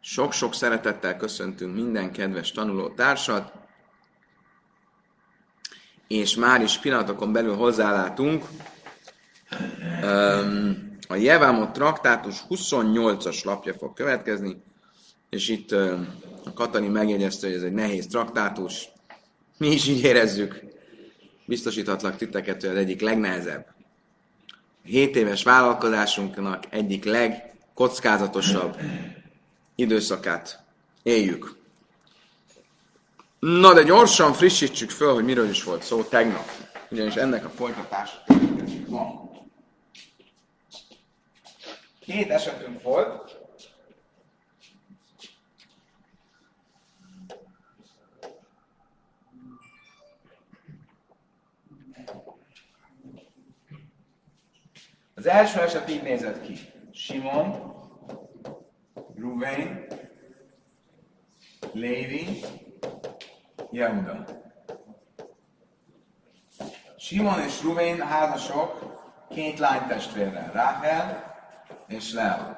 Sok-sok szeretettel köszöntünk minden kedves tanuló társat, és már is pillanatokon belül hozzálátunk a Jevámot traktátus 28-as lapja fog következni, és itt a Katani megjegyezte, hogy ez egy nehéz traktátus. Mi is így érezzük. Biztosíthatlak titeket, hogy az egyik legnehezebb. A 7 éves vállalkozásunknak egyik legkockázatosabb időszakát éljük. Na de gyorsan frissítsük föl, hogy miről is volt szó tegnap. Ugyanis ennek a folytatása ma. Két esetünk volt. Az első eset így nézett ki. Simon, Ruvain, Lévi, Yehuda. Simon és Ruvain házasok két lánytestvérrel, Ráhel és Lea.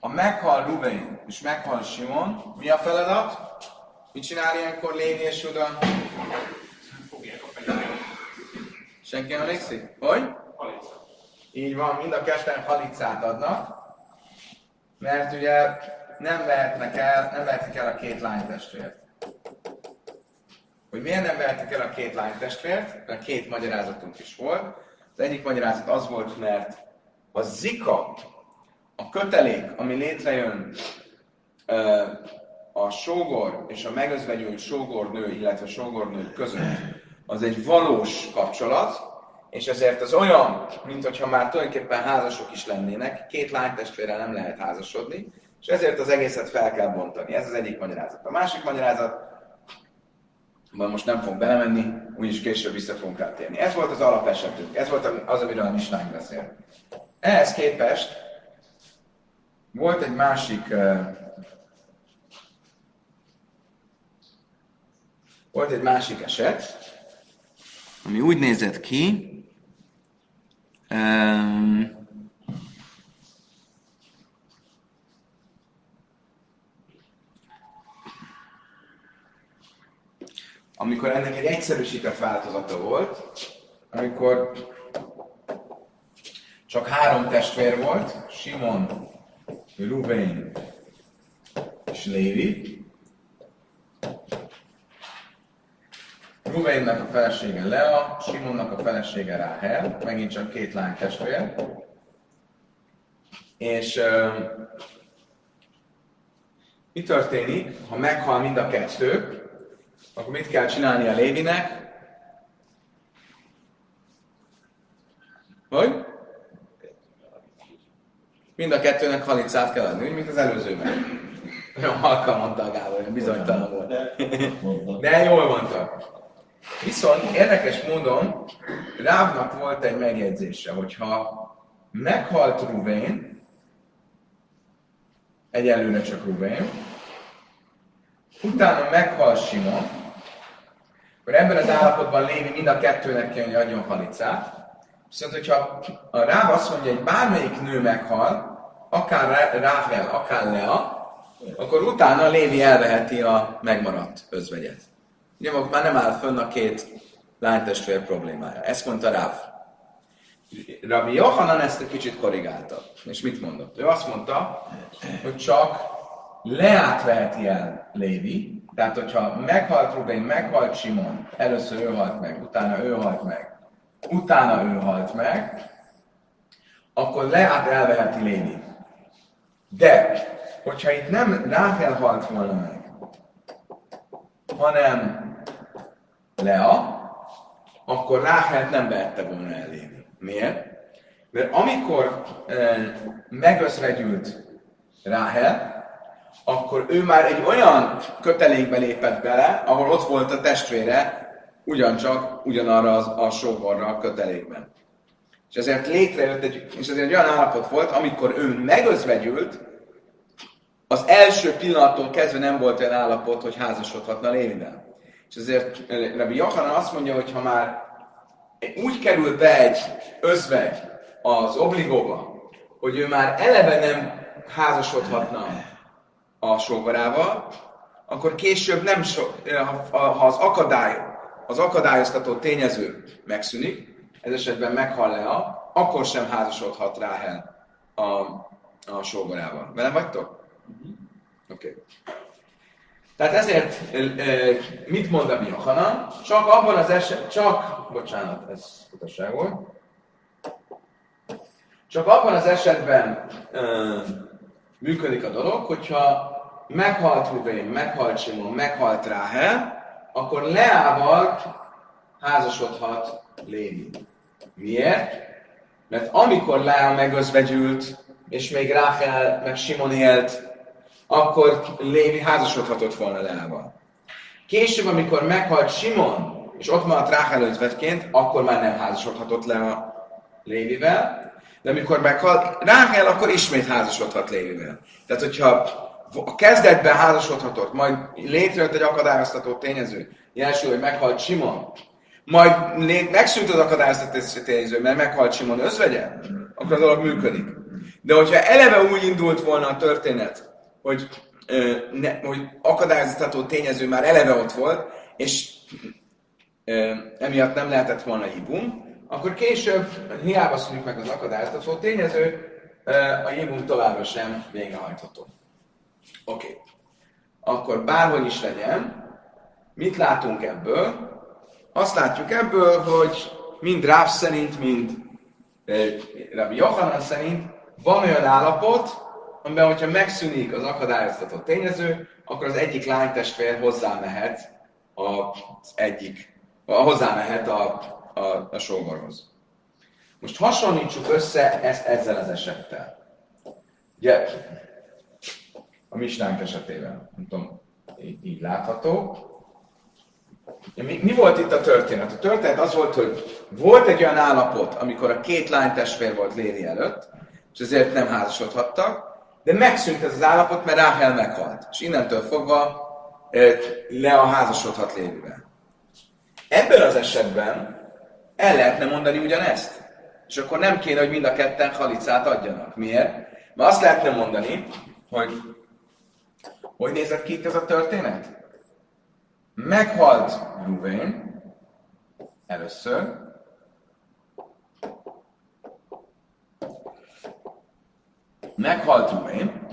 Ha meghal Ruvain és meghal Simon, mi a feladat? Mit csinál ilyenkor Lévi és Juda? Senki emlékszik? Hogy? Így van, mind a ketten halicát adnak, mert ugye nem vehetnek el, nem vehetik el a két lánytestvért. Hogy miért nem vehetik el a két lánytestvért? Mert két magyarázatunk is volt. Az egyik magyarázat az volt, mert a zika, a kötelék, ami létrejön a sógor és a megözvegyült sógornő, illetve sógornő között, az egy valós kapcsolat, és ezért az olyan, mint hogyha már tulajdonképpen házasok is lennének, két lánytestvérrel nem lehet házasodni, és ezért az egészet fel kell bontani. Ez az egyik magyarázat. A másik magyarázat, van most nem fog belemenni, úgyis később vissza fogunk rátérni. Ez volt az alapesetünk, ez volt az, amiről a Misnánk beszél. Ehhez képest volt egy másik volt egy másik eset, ami úgy nézett ki, um, amikor ennek egy egyszerűsített változata volt, amikor csak három testvér volt, Simon, Ruben és Lévi. Rubennek a felesége Lea, Simonnak a felesége Ráhel, megint csak két lány testvér. És uh, mi történik, ha meghal mind a kettő, akkor mit kell csinálni a Lévinek? Hogy? Mind a kettőnek halicát kell adni, mint az előzőben. Olyan halkan mondta a Gábor, olyan bizonytalan volt. De jól mondta. Viszont érdekes módon Rávnak volt egy megjegyzése, hogyha meghalt Ruvén, egyelőre csak Ruvén, utána meghal Simon, akkor ebben az állapotban Lévi mind a kettőnek kell, hogy adjon halicát. Viszont, hogyha a Ráv azt mondja, hogy bármelyik nő meghal, akár Ráhel, akár Lea, akkor utána Lévi elveheti a megmaradt özvegyet. Ugye már nem áll fönn a két lánytestvér problémája. Ezt mondta Ráv. Rabbi Johanan ezt egy kicsit korrigálta. És mit mondott? Ő azt mondta, hogy csak Leát veheti el Lévi, tehát, hogyha meghalt Rubén, meghalt Simon, először ő halt meg, utána ő halt meg, utána ő halt meg, akkor Leát elveheti Lévi. De, hogyha itt nem Ráhel halt volna meg, hanem Lea, akkor Ráhelt nem vehette volna el Lévi. Miért? Mert amikor e, megözvegyült Ráhel, akkor ő már egy olyan kötelékbe lépett bele, ahol ott volt a testvére, ugyancsak ugyanarra az, a sógorra a kötelékben. És ezért létrejött egy, és ezért egy olyan állapot volt, amikor ő megözvegyült, az első pillanattól kezdve nem volt olyan állapot, hogy házasodhatna Lévivel. És ezért eh, Rabbi Johanan azt mondja, hogy ha már úgy került be egy özvegy az obligóba, hogy ő már eleve nem házasodhatna a sógorával, akkor később nem so, ha, ha az akadály, az akadályoztató tényező megszűnik, ez esetben meghal Lea, akkor sem házasodhat Ráhel a, a sógorával. Velem vagytok? Oké. Okay. Tehát ezért mit mond a Johanan? Csak abban az eset, csak, bocsánat, ez utasság volt, csak abban az esetben működik a dolog, hogyha meghalt Ruvén, meghalt Simon, meghalt Ráhel, akkor Leával házasodhat Lévi. Miért? Mert amikor Lea megözvegyült, és még Ráhel meg Simon élt, akkor Lévi házasodhatott volna Leával. Később, amikor meghalt Simon, és ott maradt Ráhel özvegyként, akkor már nem házasodhatott le a Lévivel, de amikor meghalt Ráhel, akkor ismét házasodhat Lévivel. Tehát, hogyha a kezdetben házasodhatott, majd létrejött egy akadályoztató tényező, jelesül, hogy meghalt Simon, majd megszűnt az akadályoztató tényező, mert meghalt Simon özvegye, akkor a dolog működik. De hogyha eleve úgy indult volna a történet, hogy, ne, hogy akadályoztató tényező már eleve ott volt, és emiatt nem lehetett volna hibum, akkor később, hiába szűnik meg az akadályoztató tényező, a hibum továbbra sem végrehajtható. Oké. Okay. Akkor bárhogy is legyen, mit látunk ebből? Azt látjuk ebből, hogy mind Ráv szerint, mind Rabbi Yohanan szerint van olyan állapot, amiben, hogyha megszűnik az akadályoztató tényező, akkor az egyik lánytestvér hozzámehet az egyik, hozzámehet a, a, a sógorhoz. Most hasonlítsuk össze ezt ezzel az esettel. Ugye, a misnánk esetében, nem tudom, így, így látható. Mi, mi volt itt a történet? A történet az volt, hogy volt egy olyan állapot, amikor a két lánytestvér volt Léri előtt, és ezért nem házasodhattak, de megszűnt ez az állapot, mert Ráhel meghalt. És innentől fogva le a házasodhat Lévivel. Ebben az esetben el lehetne mondani ugyanezt. És akkor nem kéne, hogy mind a ketten halicát adjanak. Miért? Mert azt lehetne mondani, hogy hogy nézett ki itt ez a történet? Meghalt Ruvén először, meghalt Ruvén,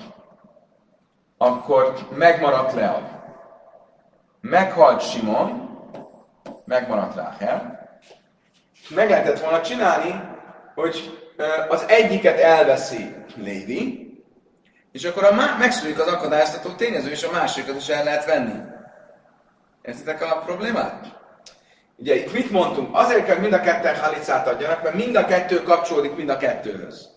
akkor megmaradt Lea. Meghalt Simon, megmaradt Ráhel. Meg lehetett volna csinálni, hogy az egyiket elveszi Lévi, és akkor a má- megszűnik az akadályoztató tényező, és a másikat is el lehet venni. Értitek a problémát? Ugye itt mit mondtunk? Azért kell, mind a ketten halicát adjanak, mert mind a kettő kapcsolódik mind a kettőhöz.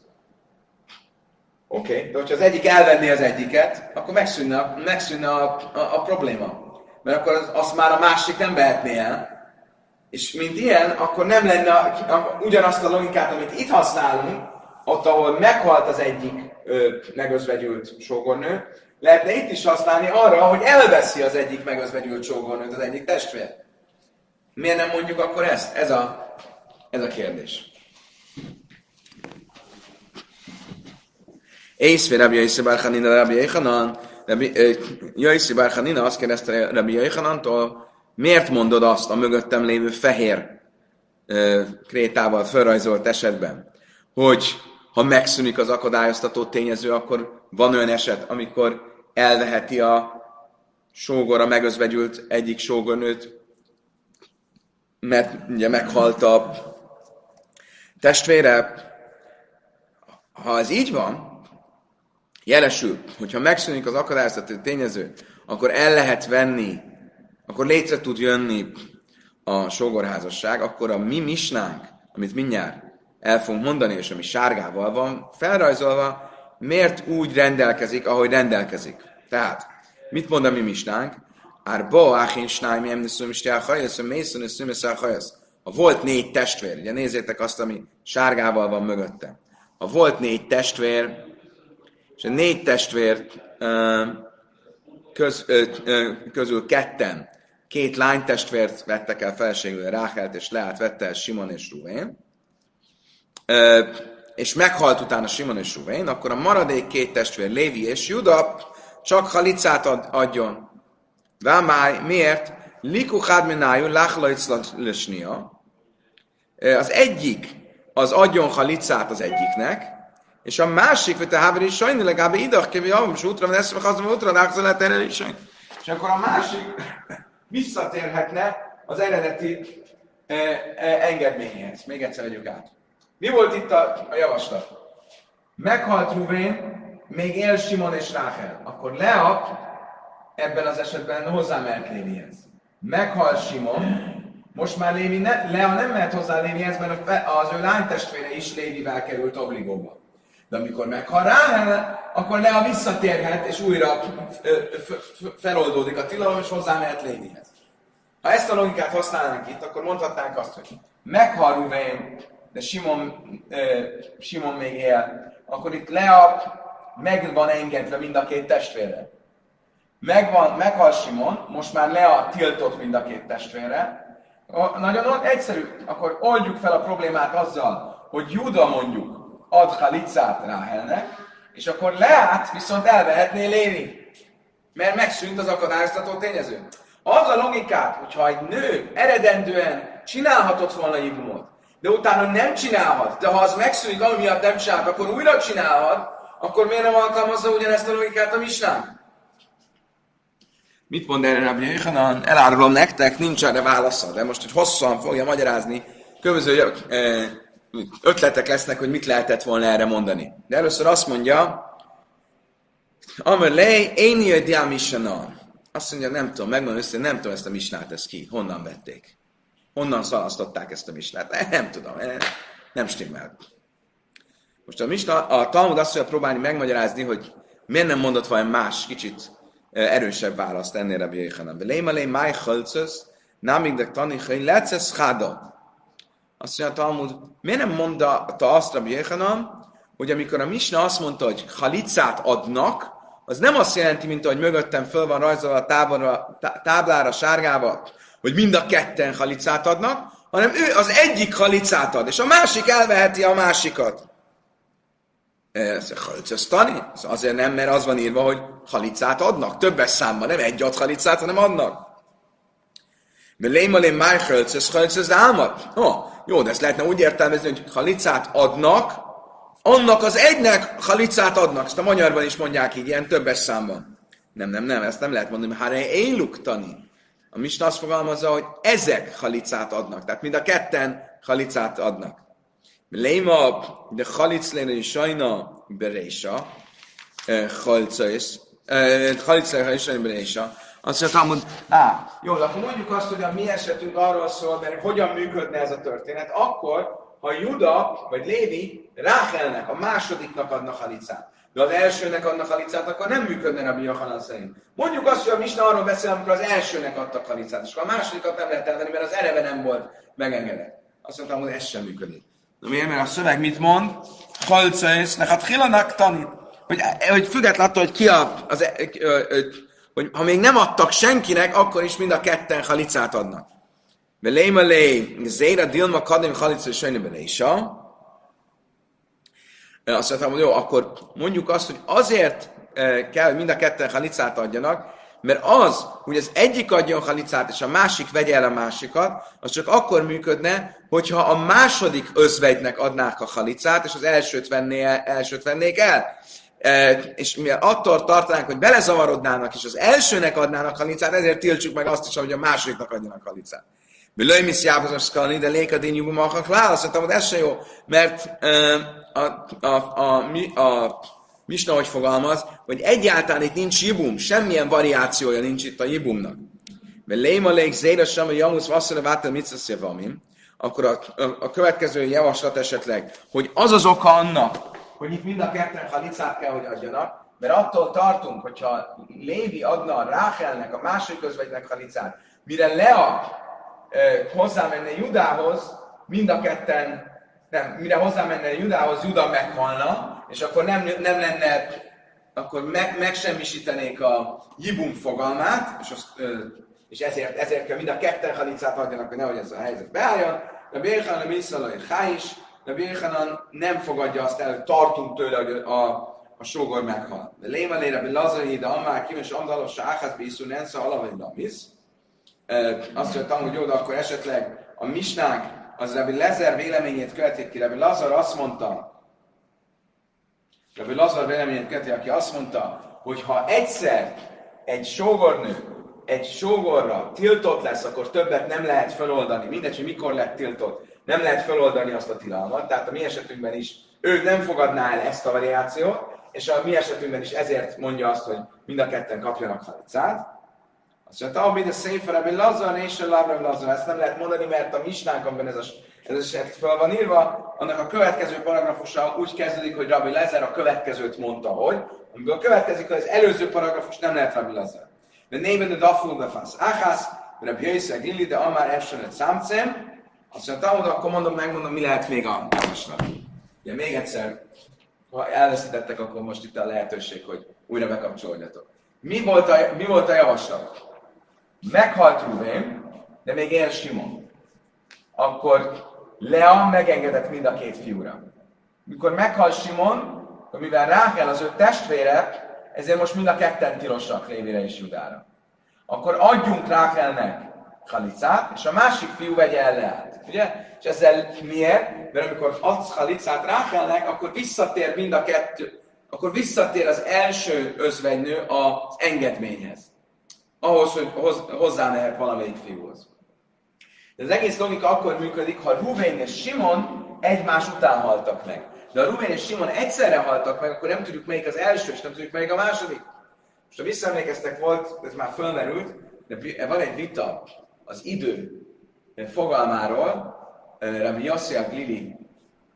Oké, okay. de hogyha az egyik elvenné az egyiket, akkor megszűnne, megszűnne a, a, a probléma. Mert akkor az, azt már a másik nem vehetné el. És mint ilyen, akkor nem lenne a, a, ugyanazt a logikát, amit itt használunk, ott, ahol meghalt az egyik ö, megözvegyült sógornő, lehetne itt is használni arra, hogy elveszi az egyik megözvegyült sógornőt, az egyik testvér. Miért nem mondjuk akkor ezt? Ez a, ez a kérdés. Észvé Rabbi Jaiszi Barchanina Rabbi Yechanan, Jaiszi Barchanina azt kérdezte Rabbi Yechanantól, miért mondod azt a mögöttem lévő fehér krétával felrajzolt esetben, hogy ha megszűnik az akadályoztató tényező, akkor van olyan eset, amikor elveheti a sógor, a megözvegyült egyik sógornőt, mert ugye meghalt a testvére. Ha ez így van, Jelesül, hogyha megszűnik az akadályoztató tényező, akkor el lehet venni, akkor létre tud jönni a sógorházasság, akkor a mi misnánk, amit mindjárt el fogunk mondani, és ami sárgával van felrajzolva, miért úgy rendelkezik, ahogy rendelkezik. Tehát, mit mond a mi misnánk? Ár bo áhén snájmi emniszum is hajasz, mészon és szümeszár hajasz. Ha volt négy testvér, ugye nézzétek azt, ami sárgával van mögötte. Ha volt négy testvér, és a négy testvér köz, közül ketten, két lánytestvért vettek el feleségül, Ráhelt és Leát vette el Simon és Ruvén, és meghalt utána Simon és Ruvén, akkor a maradék két testvér, Lévi és Juda csak halicát ad, adjon. Vámáj, miért? Liku hadminájú láchlajclasnia. Az egyik az adjon halicát az egyiknek, és a másik, hogy te háveri sajni legalább idach kevi avim, és útra van eszme, hazva útra, rákza lehet erre is. És akkor a másik visszatérhetne az eredeti e, e, engedményhez. Még egyszer vegyük át. Mi volt itt a, a javaslat? Meghalt Ruvén, még él Simon és Ráhel. Akkor Lea ebben az esetben hozzámehet Lévihez. Meghalt Simon, most már Lévi ne, Lea nem mehet hozzá Lévihez, mert az ő lánytestvére is Lévivel került obligóba. De amikor meghal Ráhel, akkor Lea visszatérhet, és újra feloldódik a tilalom, és hozzá mehet Lévihez. Ha ezt a logikát használnánk itt, akkor mondhatnánk azt, hogy meghal Ruvén, de Simon, Simon még él, akkor itt Lea meg van engedve mind a két testvére. Megvan, meghal Simon, most már Lea tiltott mind a két testvére. Nagyon egyszerű, akkor oldjuk fel a problémát azzal, hogy Juda mondjuk ad halicát Ráhelnek, és akkor Leát viszont elvehetné Lévi. Mert megszűnt az akadályoztató tényező. Az a logikát, hogyha egy nő eredendően csinálhatott volna ibumot, de utána nem csinálhat, de ha az megszűnik, ami miatt nem csinálhat, akkor újra csinálhat, akkor miért nem alkalmazza ugyanezt a logikát a misnán? Mit mond erre Rabbi Yechanan? Elárulom nektek, nincs erre válasza, de most hogy hosszan fogja magyarázni, különböző ötletek lesznek, hogy mit lehetett volna erre mondani. De először azt mondja, Amelé, én jöjjön misana. Azt mondja, nem tudom, megmondom össze, nem tudom ezt a misnát, ezt ki, honnan vették. Honnan szalasztották ezt a misnát? Nem tudom, nem stimmel. Most a, misna, a Talmud azt mondja próbálni megmagyarázni, hogy miért nem mondott valami más, kicsit erősebb választ ennél a Jéhanan. Lémalé máj hölcöz, námig de tanichain, lecesz cháda. Azt mondja a Talmud, miért nem mondta azt Rabbi Jéhanan, hogy amikor a Misna azt mondta, hogy halicát adnak, az nem azt jelenti, mint ahogy mögöttem föl van rajzolva a táblára, táblára sárgába, hogy mind a ketten halicát adnak, hanem ő az egyik halicát ad, és a másik elveheti a másikat. Ez halicasztani? Azért nem, mert az van írva, hogy halicát adnak. Többes számban, nem egy ad halicát, hanem adnak. Mert lémalé máj hölcös, hölcös álmat. Oh, jó, de ezt lehetne úgy értelmezni, hogy halicát adnak, annak az egynek halicát adnak. Ezt a magyarban is mondják így, ilyen többes számban. Nem, nem, nem, ezt nem lehet mondani, háre éluktani. A Misna azt fogalmazza, hogy ezek halicát adnak. Tehát mind a ketten halicát adnak. Léma, de halic léne sajna berésa, halicá is, halicá is berésa, azt mondja, Talmud, á, jó, akkor mondjuk azt, hogy a mi esetünk arról szól, mert hogyan működne ez a történet, akkor, ha Juda vagy Lévi Ráhelnek, a másodiknak adnak halicát, de az elsőnek adnak halicát, akkor nem működne a Biachanan szerint. Mondjuk azt, hogy a Misna arról beszél, amikor az elsőnek adtak halicát, és akkor a másodikat nem lehet elvenni, mert az eleve nem volt megengedett. Azt mondtam, hogy ez sem működik. De miért? Mert a szöveg mit mond? Halcaisznek, hát hilanak tanít. Hogy, hogy függetlenül attól, hogy ki a, az, ö, hogy ha még nem adtak senkinek, akkor is mind a ketten halicát adnak. Velém lé, zéra dilma kadim halica sajnében is. Azt mondtam, hogy jó, akkor mondjuk azt, hogy azért kell, hogy mind a ketten halicát adjanak, mert az, hogy az egyik adjon halicát, és a másik vegye el a másikat, az csak akkor működne, hogyha a második özvegynek adnák a halicát, és az elsőt, venné el, elsőt vennék el és mivel attól tartanánk, hogy belezavarodnának, és az elsőnek adnának halicát, ezért tiltsuk meg azt is, hogy a másodiknak adjanak halicát. Mi löjmisz jábazaszkalni, de lékadén jugumahak azt mondtam, hogy ez se jó, mert a, a, a, a, a Misna, hogy fogalmaz, hogy egyáltalán itt nincs jibum, semmilyen variációja nincs itt a jibumnak. Mert léma lék zéra sem, a jamusz vasszora vátel mitzaszja akkor a, a, a következő javaslat esetleg, hogy az az oka annak, hogy itt mind a ketten halicát kell, hogy adjanak, mert attól tartunk, hogyha Lévi adna a Ráhelnek, a másik közvegynek halicát, mire Lea e, hozzámenne Judához, mind a ketten, nem, mire hozzámenne Judához, Juda meghalna, és akkor nem, nem lenne, akkor meg, megsemmisítenék a jibum fogalmát, és, azt, és ezért, ezért kell mind a ketten halicát adjanak, hogy nehogy ez a helyzet beálljon. A Bérhan a Misszalai Há is, de Birchanan nem fogadja azt el, hogy tartunk tőle, hogy a, a sógor meghal. De léma lére, be lazai, de amár kim, és andalos sáház bíszú, nensza alavaj lamisz. Azt mondtam, hogy jó, de akkor esetleg a misnák az Rabbi Lezer véleményét követik ki. Rabbi Lazar azt mondta, Rabbi Lazar véleményét követi, aki azt mondta, hogy ha egyszer egy sógornő egy sógorra tiltott lesz, akkor többet nem lehet feloldani. Mindegy, hogy mikor lett tiltott, nem lehet feloldani azt a tilalmat. Tehát a mi esetünkben is ő nem fogadná el ezt a variációt, és a mi esetünkben is ezért mondja azt, hogy mind a ketten kapjanak halicát. Azt mondta, hogy a széfer, hogy Lazar és a Labra Lazar. Ezt nem lehet mondani, mert a misnánkban ez a ez eset fel van írva, annak a következő paragrafusa úgy kezdődik, hogy Rabbi Lezer a következőt mondta, hogy, amiből következik, hogy az előző paragrafus nem lehet Rabbi Lezer. De néven a daful befasz. Áhász, Rabbi Jöjszeg Lili, de amár efsenet számcem, azt mondja, Talmud, akkor mondom, megmondom, mi lehet még a javaslat. Ugye még egyszer, ha elveszítettek, akkor most itt a lehetőség, hogy újra bekapcsolódjatok. Mi volt a, mi volt a javaslat? Meghalt Ruvén, de még él Simon. Akkor Lea megengedett mind a két fiúra. Mikor meghal Simon, akkor mivel Rákel az ő testvére, ezért most mind a ketten tilosak Lévire és Judára. Akkor adjunk Rákelnek halicát, és a másik fiú vegye el Leát. Ugye? És ezzel miért? Mert amikor adsz halicát Rákelnek, akkor visszatér mind a kettő, akkor visszatér az első özvegynő az engedményhez. Ahhoz, hogy hozzá mehet valamelyik fiúhoz. De az egész logika akkor működik, ha Ruvén és Simon egymás után haltak meg. De a Ruvén és Simon egyszerre haltak meg, akkor nem tudjuk melyik az első, és nem tudjuk melyik a második. Most ha visszaemlékeztek, volt, ez már fölmerült, de van egy vita az idő fogalmáról, Rabbi Yossi Glili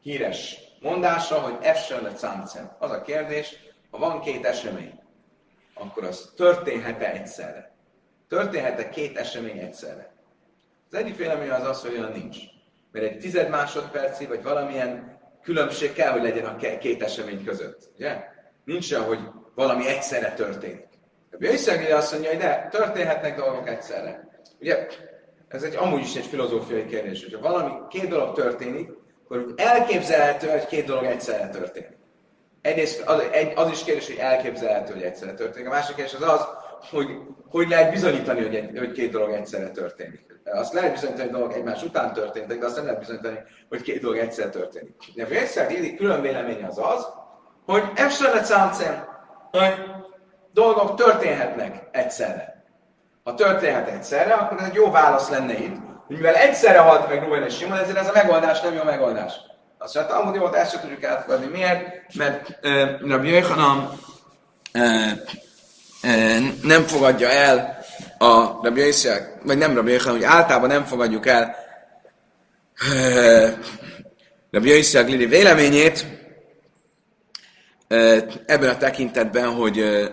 híres mondása, hogy Efsel lett számcem. Az a kérdés, ha van két esemény, akkor az történhet-e egyszerre? Történhet-e két esemény egyszerre? Az egyik vélemény az az, hogy olyan nincs. Mert egy tized másodperci, vagy valamilyen különbség kell, hogy legyen a két esemény között. Ugye? Nincs olyan, hogy valami egyszerre történik. A Jöjszegli azt mondja, hogy de, történhetnek dolgok egyszerre. Ugye, ez egy amúgy is egy filozófiai kérdés, hogyha valami, két dolog történik, akkor elképzelhető, hogy két dolog egyszerre történik. Egyrészt az, egy, az is kérdés, hogy elképzelhető, hogy egyszerre történik. A másik kérdés az az, hogy hogy lehet bizonyítani, hogy, egy, hogy két dolog egyszerre történik. Azt lehet bizonyítani, hogy dolgok egymás után történtek, de azt nem lehet bizonyítani, hogy két dolog egyszerre történik. De a Illik külön véleménye az az, hogy Efsele Cámcem, hogy dolgok történhetnek egyszerre. Ha történhet egyszerre, akkor ez egy jó válasz lenne itt, hogy mivel egyszerre halt meg Ruben és Simon, ezért ez a megoldás nem jó megoldás. Azt mondja, Talmud jó, ezt sem tudjuk elfogadni. Miért? Mert uh, Rabbi Jöjhanam uh, nem fogadja el a Rabbi vagy nem Rabbi Yisrael, hogy általában nem fogadjuk el Rabbi Yisrael Gliri véleményét ebben a tekintetben, hogy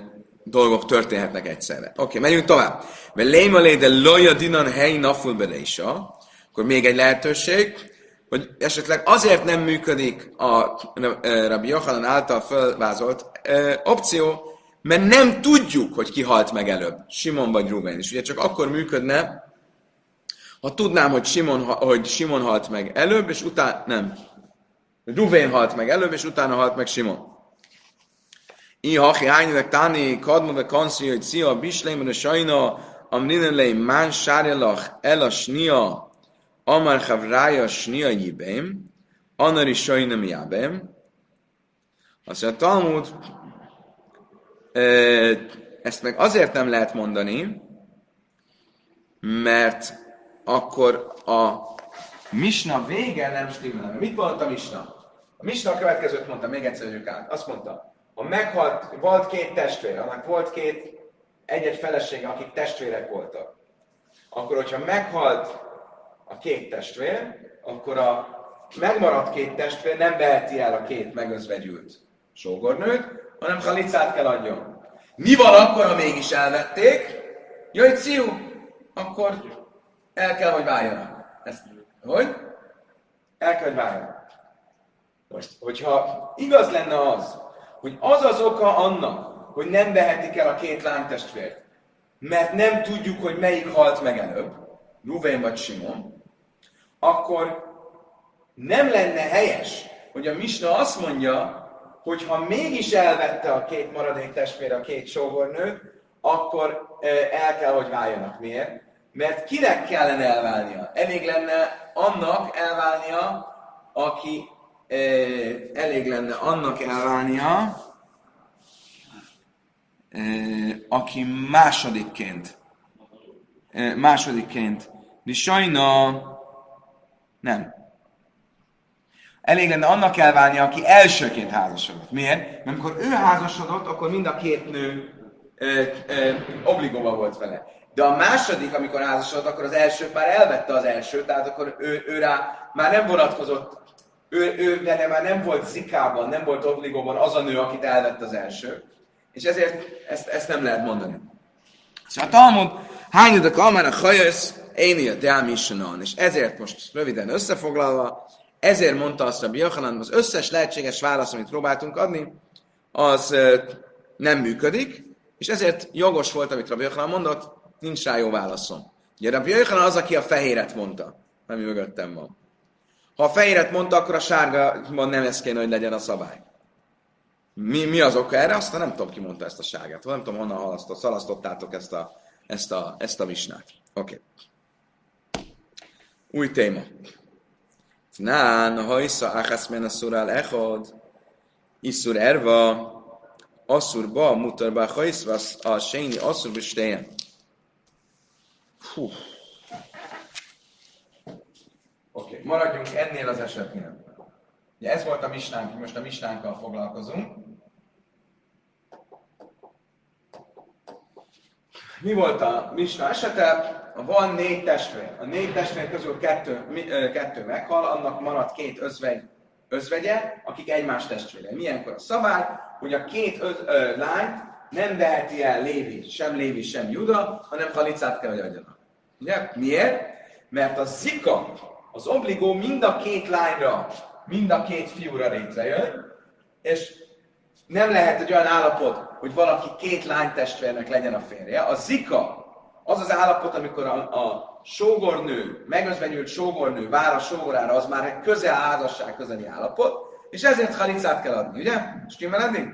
dolgok történhetnek egyszerre. Oké, okay, menjünk tovább. Mert lémalé de loja dinan hely naful akkor még egy lehetőség, hogy esetleg azért nem működik a Rabbi Yochanan által felvázolt opció, mert nem tudjuk, hogy ki halt meg előbb, Simon vagy Ruben. És ugye csak akkor működne, ha tudnám, hogy Simon, hogy Simon halt meg előbb, és utána nem. Ruvén halt meg előbb, és utána halt meg Simon. I hachi ányilek táni, kadma ve kanszi, hogy szia, bisleim, a sajna, am ninelei mán sárjelach el a snia, amar havrája snia jibém, anari sajna miábém. Azt mondja, Talmud, ezt meg azért nem lehet mondani, mert akkor a misna vége nem stimmel. Mit mondta a misna? A misna a következőt mondta, még egyszer át. Azt mondta, ha meghalt, volt két testvér, annak volt két egy-egy felesége, akik testvérek voltak. Akkor, hogyha meghalt a két testvér, akkor a megmaradt két testvér nem beheti el a két megözvegyült sógornőt, hanem halicát kell adjon. Mi van akkor, ha mégis elvették? Jöjj, ciu, akkor el kell, hogy váljanak. Ezt, hogy? El kell, hogy váljanak. Most, hogyha igaz lenne az, hogy az az oka annak, hogy nem vehetik el a két lánytestvért, mert nem tudjuk, hogy melyik halt meg előbb, Ruvén vagy Simon, akkor nem lenne helyes, hogy a Misna azt mondja, hogy ha mégis elvette a két maradék testvér a két sógornőt, akkor el kell, hogy váljanak. Miért? Mert kinek kellene elválnia? Elég lenne annak elválnia, aki elég lenne annak elválnia, aki másodikként, másodikként, de sajna nem. Elég lenne annak elválnia, aki elsőként házasodott. Miért? Mert amikor ő házasodott, akkor mind a két nő obligóba volt vele. De a második, amikor házasodott, akkor az első már elvette az első, tehát akkor ő, ő már nem vonatkozott, ő, ő vele már nem volt zikában, nem volt obligóban az a nő, akit elvett az első. És ezért ezt, ezt nem lehet mondani. Szóval a Talmud, hányudak almára hajössz, én a Deámissanon. És ezért most röviden összefoglalva, ezért mondta azt a Biochanan, az összes lehetséges válasz, amit próbáltunk adni, az nem működik, és ezért jogos volt, amit Rabbi Yochanan mondott, nincs rá jó válaszom. Ugye Rabbi Yochanan az, aki a fehéret mondta, ami mögöttem van. Ha a fehéret mondta, akkor a sárga nem ez kéne, hogy legyen a szabály. Mi, mi az oka erre? Aztán nem tudom, ki mondta ezt a sárgát. Nem tudom, honnan halasztott, szalasztottátok ezt a, ezt a, ezt a visnát. Oké. Okay. Új téma. Nán, ha isza achasz men a szurál echod, iszur erva, asszur ba, mutar ba, ha iszvasz a séni asszur bestéjen. Oké, okay. Maradjunk ennél az esetnél. Ugye ez volt a misnánk, most a misnánkkal foglalkozunk. Mi volt a misna esete? Van négy testvér. A négy testvér közül kettő, kettő meghal, annak maradt két özvegy, özvegye, akik egymás testvére. Milyenkor a szabály, hogy a két öz, ö, lányt nem veheti el Lévi, sem Lévi, sem Juda, hanem halicát kell, hogy adjanak. Ugye? Miért? Mert a zika, az obligó mind a két lányra, mind a két fiúra létrejön, és nem lehet egy olyan állapot, hogy valaki két lánytestvérnek legyen a férje. A zika az az állapot, amikor a, a sógornő, megözvenyült sógornő vár a sógorára, az már egy közel házasság közeli állapot, és ezért halicát kell adni, ugye? Stimmel eddig?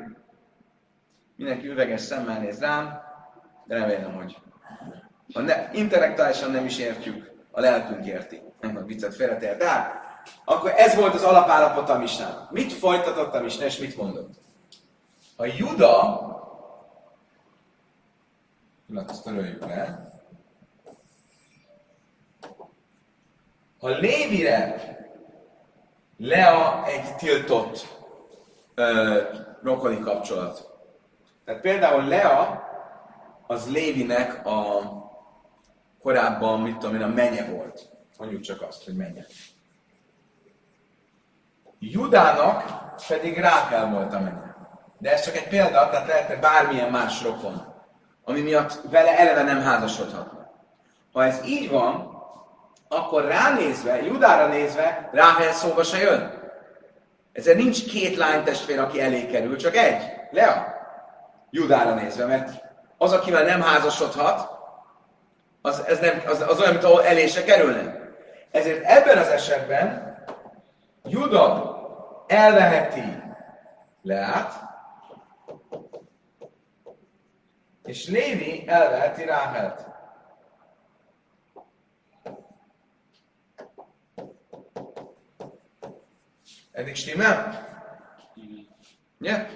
Mindenki üveges szemmel néz rám, de remélem, hogy ha ne, intellektuálisan nem is értjük, a lelkünk érti. Nem a viccet félretér. Tehát, akkor ez volt az alapállapot a misnának. Mit folytatott a misna, és mit mondott? A Juda, pillanat, ezt töröljük le. Ha Lévire Lea egy tiltott ö, rokoni kapcsolat. Tehát például Lea az Lévinek a korábban, mit tudom én, a menye volt. Mondjuk csak azt, hogy menye. Judának pedig Rákel volt a menye. De ez csak egy példa, tehát lehetne bármilyen más rokon, ami miatt vele eleve nem házasodhatna. Ha ez így van, akkor ránézve, Judára nézve, Ráhel szóba se jön. Ezért nincs két lánytestvér, aki elé kerül, csak egy. Lea. Judára nézve, mert az, akivel nem házasodhat, az, ez nem, az, az olyan, mint ahol elé se kerülne. Ezért ebben az esetben Juda elveheti Leát, és Lévi elveheti Ráhelt. Eddig stimmel? Ja?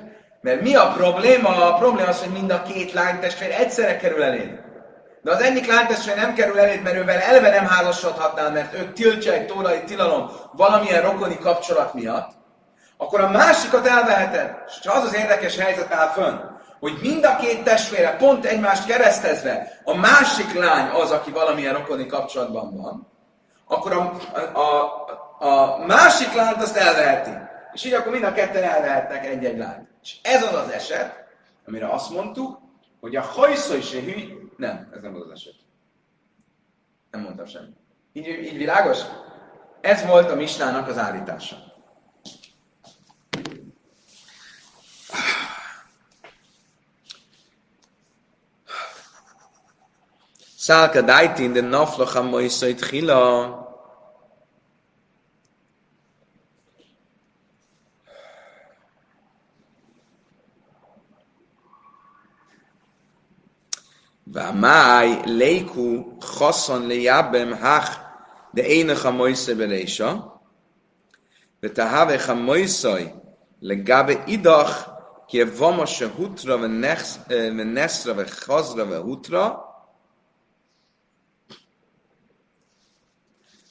Mert mi a probléma? A probléma az, hogy mind a két lánytestvér egyszerre kerül eléd. De az egyik lánytestvér nem kerül eléd, mert ővel eleve nem házasodhatnál, mert őt tiltja egy tórai tilalom valamilyen rokoni kapcsolat miatt, akkor a másikat elveheted. És az az érdekes helyzet áll fönn, hogy mind a két testvére pont egymást keresztezve, a másik lány az, aki valamilyen rokoni kapcsolatban van, akkor a, a, a, a másik lányt azt elveheti. És így akkor mind a ketten elvehetnek egy-egy lányt. És ez az az eset, amire azt mondtuk, hogy a hajszó is hű... Nem, ez nem az eset. Nem mondtam semmit. Így, így világos? Ez volt a misnának az állítása. Szálka dajtin de naflach a moiszait chila. Vámáj leiku haszon lejábem hach de énech a mojsze belésa, de te havech a mojszaj legabe idach ki a vama se hutra ve neszra ve chazra ve hutra,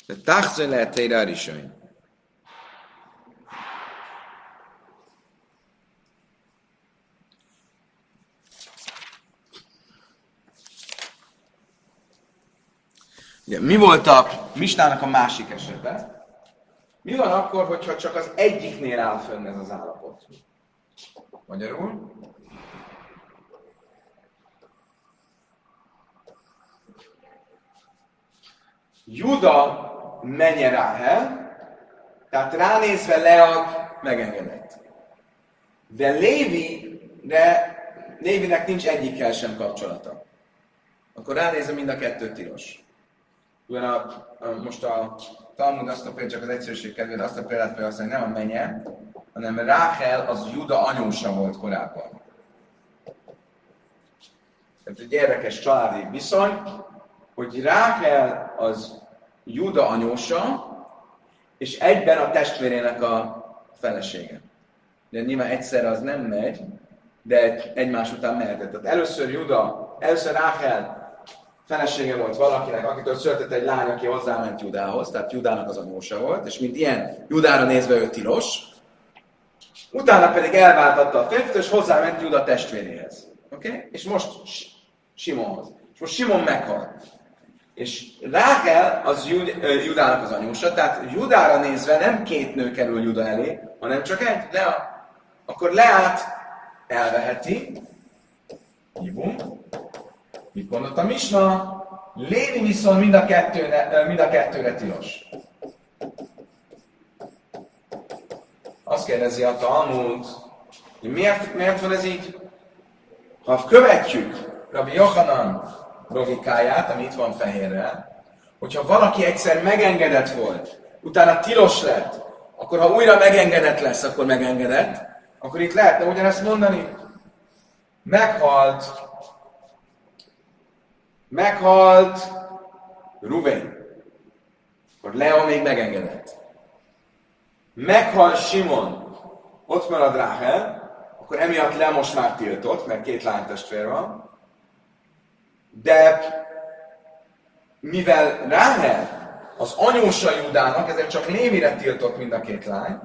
de tachze lehet teire Mi volt a Misnának a másik esete? Mi van akkor, hogyha csak az egyiknél áll fönn ez az állapot? Magyarul? Juda menje Ráhel, tehát ránézve lead, megengedett. De Lévi, de Lévinek nincs egyikkel sem kapcsolata. Akkor ránézve mind a kettő tilos. Ugyan a, a, most a Talmud azt a példát, csak az egyszerűség kedvéért azt a példát fel, hogy nem a menye, hanem Ráhel az Juda anyósa volt korábban. Tehát egy érdekes családi viszony, hogy Ráhel az Juda anyósa, és egyben a testvérének a felesége. De nyilván egyszer az nem megy, de egymás után mehetett. Tehát először Juda, először Ráhel felesége volt valakinek, akitől született egy lány, aki hozzáment Judához, tehát Judának az anyósa volt, és mint ilyen Judára nézve ő tilos, utána pedig elváltatta a férfit, és hozzáment Juda testvéréhez. Oké? Okay? És most Simonhoz. És most Simon meghal. És Rákel az Jud, Judának az anyósa, tehát Judára nézve nem két nő kerül Juda elé, hanem csak egy. Le, akkor Leát elveheti, hívunk, Mit mondott a Misna? Lévi viszont mind a, kettőre, mind a kettőre tilos. Azt kérdezi a Talmud, hogy miért, miért van ez így? Ha követjük Rabbi Johanan logikáját, ami itt van fehérrel, hogyha valaki egyszer megengedett volt, utána tilos lett, akkor ha újra megengedett lesz, akkor megengedett, akkor itt lehetne ugyanezt mondani. Meghalt Meghalt Ruven. Akkor Leo még megengedett. Meghal Simon. Ott marad Ráhel. Akkor emiatt le most már tiltott, mert két lánytestvér van. De mivel Ráhel az anyósa Judának, ezért csak Lévire tiltott mind a két lány,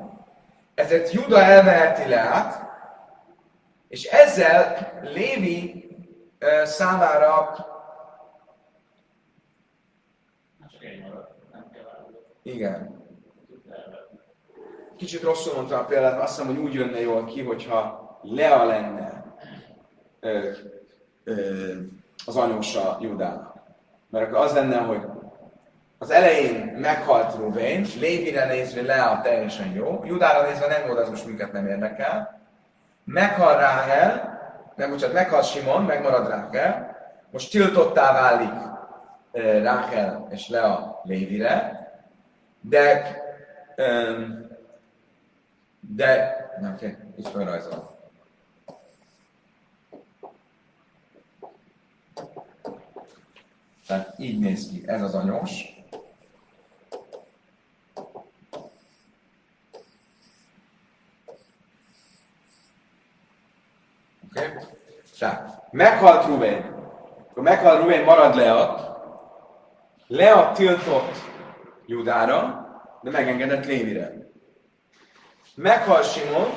ezért Juda elveheti át, és ezzel Lévi számára Igen. Kicsit rosszul mondtam a példát, azt hiszem, hogy úgy jönne jól ki, hogyha Lea lenne ö, ö, az anyósa Judának. Mert akkor az lenne, hogy az elején meghalt Ruvén, Lévire nézve Lea teljesen jó, Judára nézve nem jó, de az most minket nem érdekel. Meghal Ráhel, nem bocsánat, meghal Simon, megmarad Ráhel, most tiltottá válik Ráhel és Lea Lévire, de, um, oké, okay, így felrajzol. Tehát így néz ki, ez az anyós. Oké? Okay? Tehát, meghalt Rubén. Akkor meghalt Rubén, marad Lea. Lea tiltott Judára, de megengedett Lévire. Meghal Simon,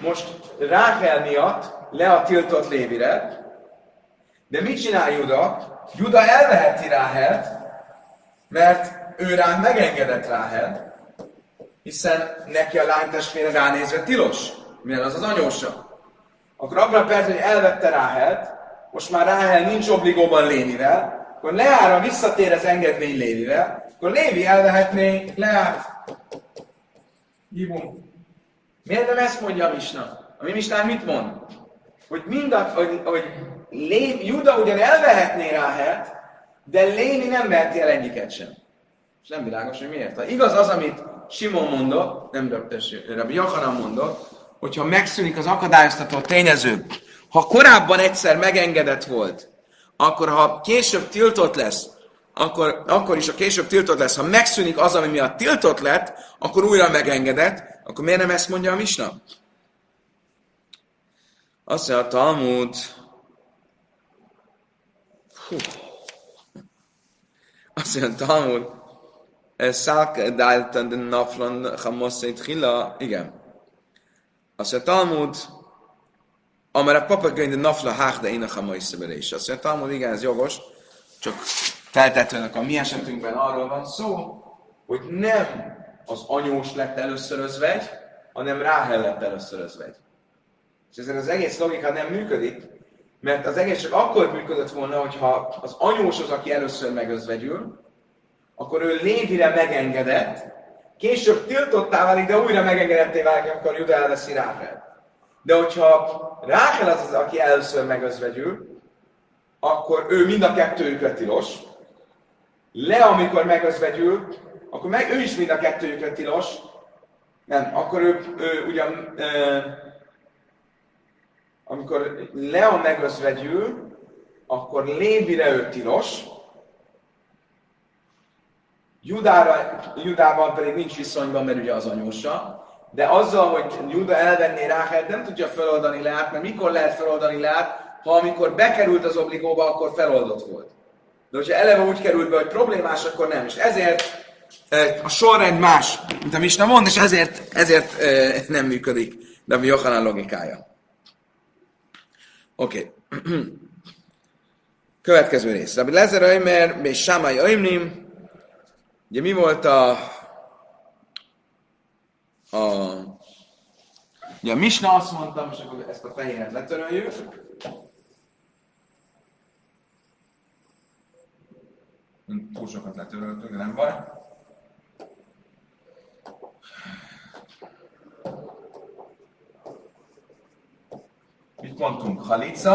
most Rákel miatt le a tiltott Lévire, de mit csinál Juda? Juda elveheti Ráhelt, mert ő rá megengedett Ráhel, hiszen neki a lánytestvére ránézve tilos, mivel az az anyósa. Akkor abban a percben, hogy elvette Ráhelt, most már Ráhel nincs obligóban Lénivel, akkor leára visszatér az engedmény Lénivel, akkor Lévi elvehetné Leát. Hívunk. Miért nem ezt mondja a Misna? A mi Misnán mit mond? Hogy, mind a, hogy, hogy Lévi, Juda ugyan elvehetné Ráhelt, de Lévi nem veheti el egyiket sem. És nem világos, hogy miért. Ha igaz az, amit Simon mondott, nem Rabbi Johanan mondott, hogyha megszűnik az akadályoztató tényező, ha korábban egyszer megengedett volt, akkor ha később tiltott lesz, akkor, akkor is a később tiltott lesz. Ha megszűnik az, ami miatt tiltott lett, akkor újra megengedett, akkor miért nem ezt mondja a Misna? Azt mondja a Talmud, Hú. Azt mondja a Talmud, Szák dáltan den naflan hamoszait hila, igen. Azt mondja a Talmud, amire a papagöny de nafla hák de én a hamoszai Azt mondja a Talmud, igen, ez jogos, csak feltetőnek a mi esetünkben arról van szó, hogy nem az anyós lett először özvegy, hanem Ráhel lett először özvegy. És ezért az egész logika nem működik, mert az egész csak akkor működött volna, hogyha az anyós az, aki először megözvegyül, akkor ő Lévire megengedett, később tiltottá válik, de újra megengedetté válik, amikor Juda elveszi Ráhel. De hogyha Ráhel az az, aki először megözvegyül, akkor ő mind a kettőjükre tilos, le, amikor megözvegyül, akkor meg, ő is mind a kettőjükre tilos. Nem, akkor ő, ő ugyan, e, amikor Lea megözvegyül, akkor Lévire ő tilos, Judára, Judában pedig nincs viszonyban, mert ugye az anyósa, de azzal, hogy Juda elvenné Ráhelt, nem tudja feloldani Leát, mert mikor lehet feloldani Leát, ha amikor bekerült az obligóba, akkor feloldott volt. De hogyha eleve úgy került be, hogy problémás, akkor nem. És ezért a sorrend más, mint a Misna mond, és ezért, ezért nem működik de a Johanan logikája. Oké. Okay. Következő rész. Rabbi Lezer Ömer, és Sámai Öimnim. Ugye mi volt a, a Ugye a Misna azt mondta, most akkor ezt a fehéret letöröljük. Túl sokat letöröltünk, de nem baj. Mit mondtunk? Halica.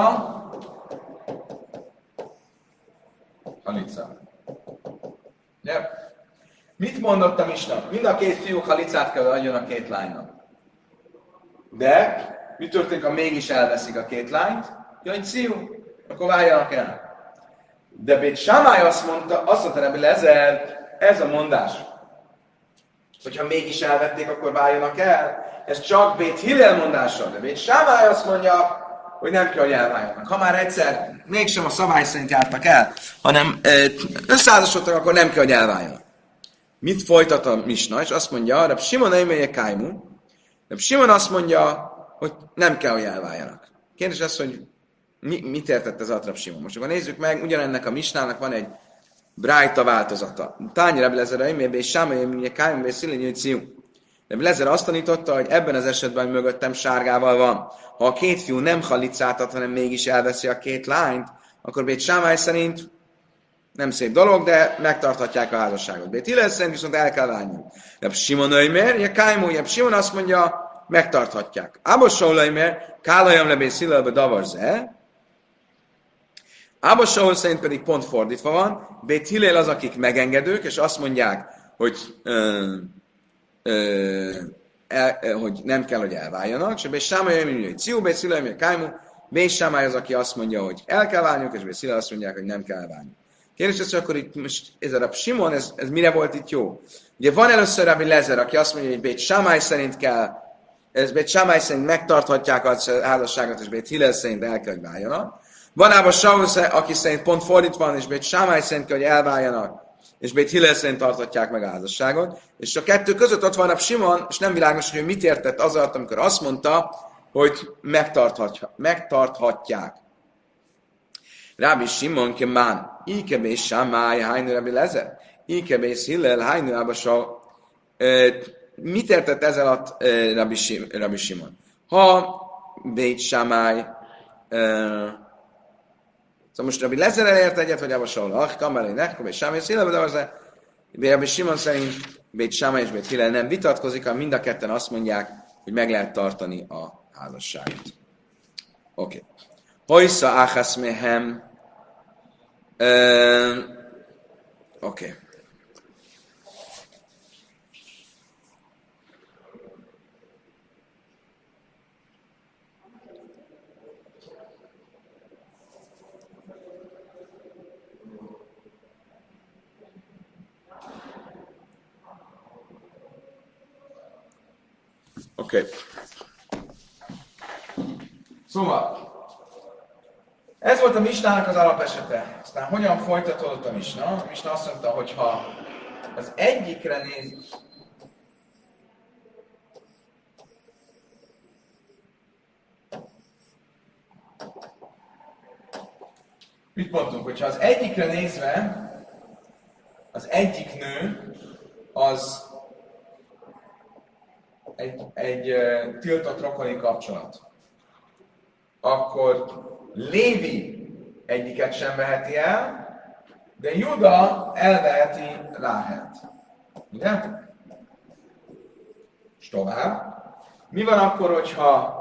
Halica. Yep. Mit mondott a Misna? Mind a két fiú halicát kell adjon a két lánynak. De mi történik, ha mégis elveszik a két lányt? Jaj, fiú, akkor váljanak el. De Bét Samály azt mondta, azt mondta Rebbi Lezer, ez a mondás, hogyha mégis elvették, akkor váljanak el. Ez csak Bét Hillel mondása, de Bét Samály azt mondja, hogy nem kell, hogy elváljanak. Ha már egyszer mégsem a szabály szerint jártak el, hanem összeházasodtak, akkor nem kell, hogy elváljanak. Mit folytat a Misna? És azt mondja, Reb Simon Eimeje Kájmu, Reb Simon azt mondja, hogy nem kell, hogy elváljanak. Kérdés az, hogy mi, mit értett ez a Reb Simon? Most akkor nézzük meg, ugyanennek a Misnának van egy Brájta változata. Tányra Blezer Eimeje és Sámai Eimeje Kájmu, és Szilinyi Ciu. De Blezer azt tanította, hogy ebben az esetben mögöttem sárgával van. Ha a két fiú nem halicátat, hanem mégis elveszi a két lányt, akkor Bét Sámály szerint nem szép dolog, de megtarthatják a házasságot. Bét Hillel szerint viszont el kell válni. Jebb Simon Öjmer, ja Kájmó, Jebb Simon azt mondja, megtarthatják. Ábos Saul Öjmer, Kálajam lebé Szilelbe davarze, Ábos Saul szerint pedig pont fordítva van, Bét Hillel az, akik megengedők, és azt mondják, hogy ö, ö, el, hogy nem kell, hogy elváljanak, és Bés Sámály, hogy Ciu, Bés Szilaj, hogy Kájmu, Bés Sámály az, aki azt mondja, hogy el kell válniuk, és Bés Szilaj azt mondják, hogy nem kell elválni. Kérdés az, hogy akkor itt most ez a Simon, ez, ez mire volt itt jó? Ugye van először Rabbi Lezer, aki azt mondja, hogy Bét Sámály szerint kell, ez Bét Sámály szerint megtarthatják az házasságot, és Bét Hillel szerint el kell, hogy váljanak. Van ában Saul, aki szerint pont fordítva van, és Bét Sámály szerint kell, hogy elváljanak, és Bét Hillel szerint tarthatják meg a házasságot. És a kettő között ott van a Simon, és nem világos, hogy mit értett az alatt, amikor azt mondta, hogy megtarthatja, megtarthatják. Rábi Simon kemán, íkebé Samály, hajnő Rabbi Lezer, íkebé Hillel, hajnő Abasa. Mit értett ezzel alatt Rabbi, Sim, Rabbi Simon? Ha Bét Samály, Szóval most Rabbi Lezer elért egyet, hogy Saul, ah, kamelé, nekem, és Sámai, szílebe, de az Rabbi Simon szerint Bét Sáma és Bét Hillel nem vitatkozik, hanem mind a ketten azt mondják, hogy meg lehet tartani a házasságot. Oké. Okay. Hojsza áhász mehem. Oké. Okay. Okay. Szóval, ez volt a misnának az alapesete. Aztán hogyan folytatódott a misna? A misna azt mondta, hogy ha az egyikre néz, Mit mondtunk, hogyha az egyikre nézve az egyik nő az egy, tiltott rokoni kapcsolat, akkor Lévi egyiket sem veheti el, de Juda elveheti Ráhelt. Ugye? És tovább. Mi van akkor, hogyha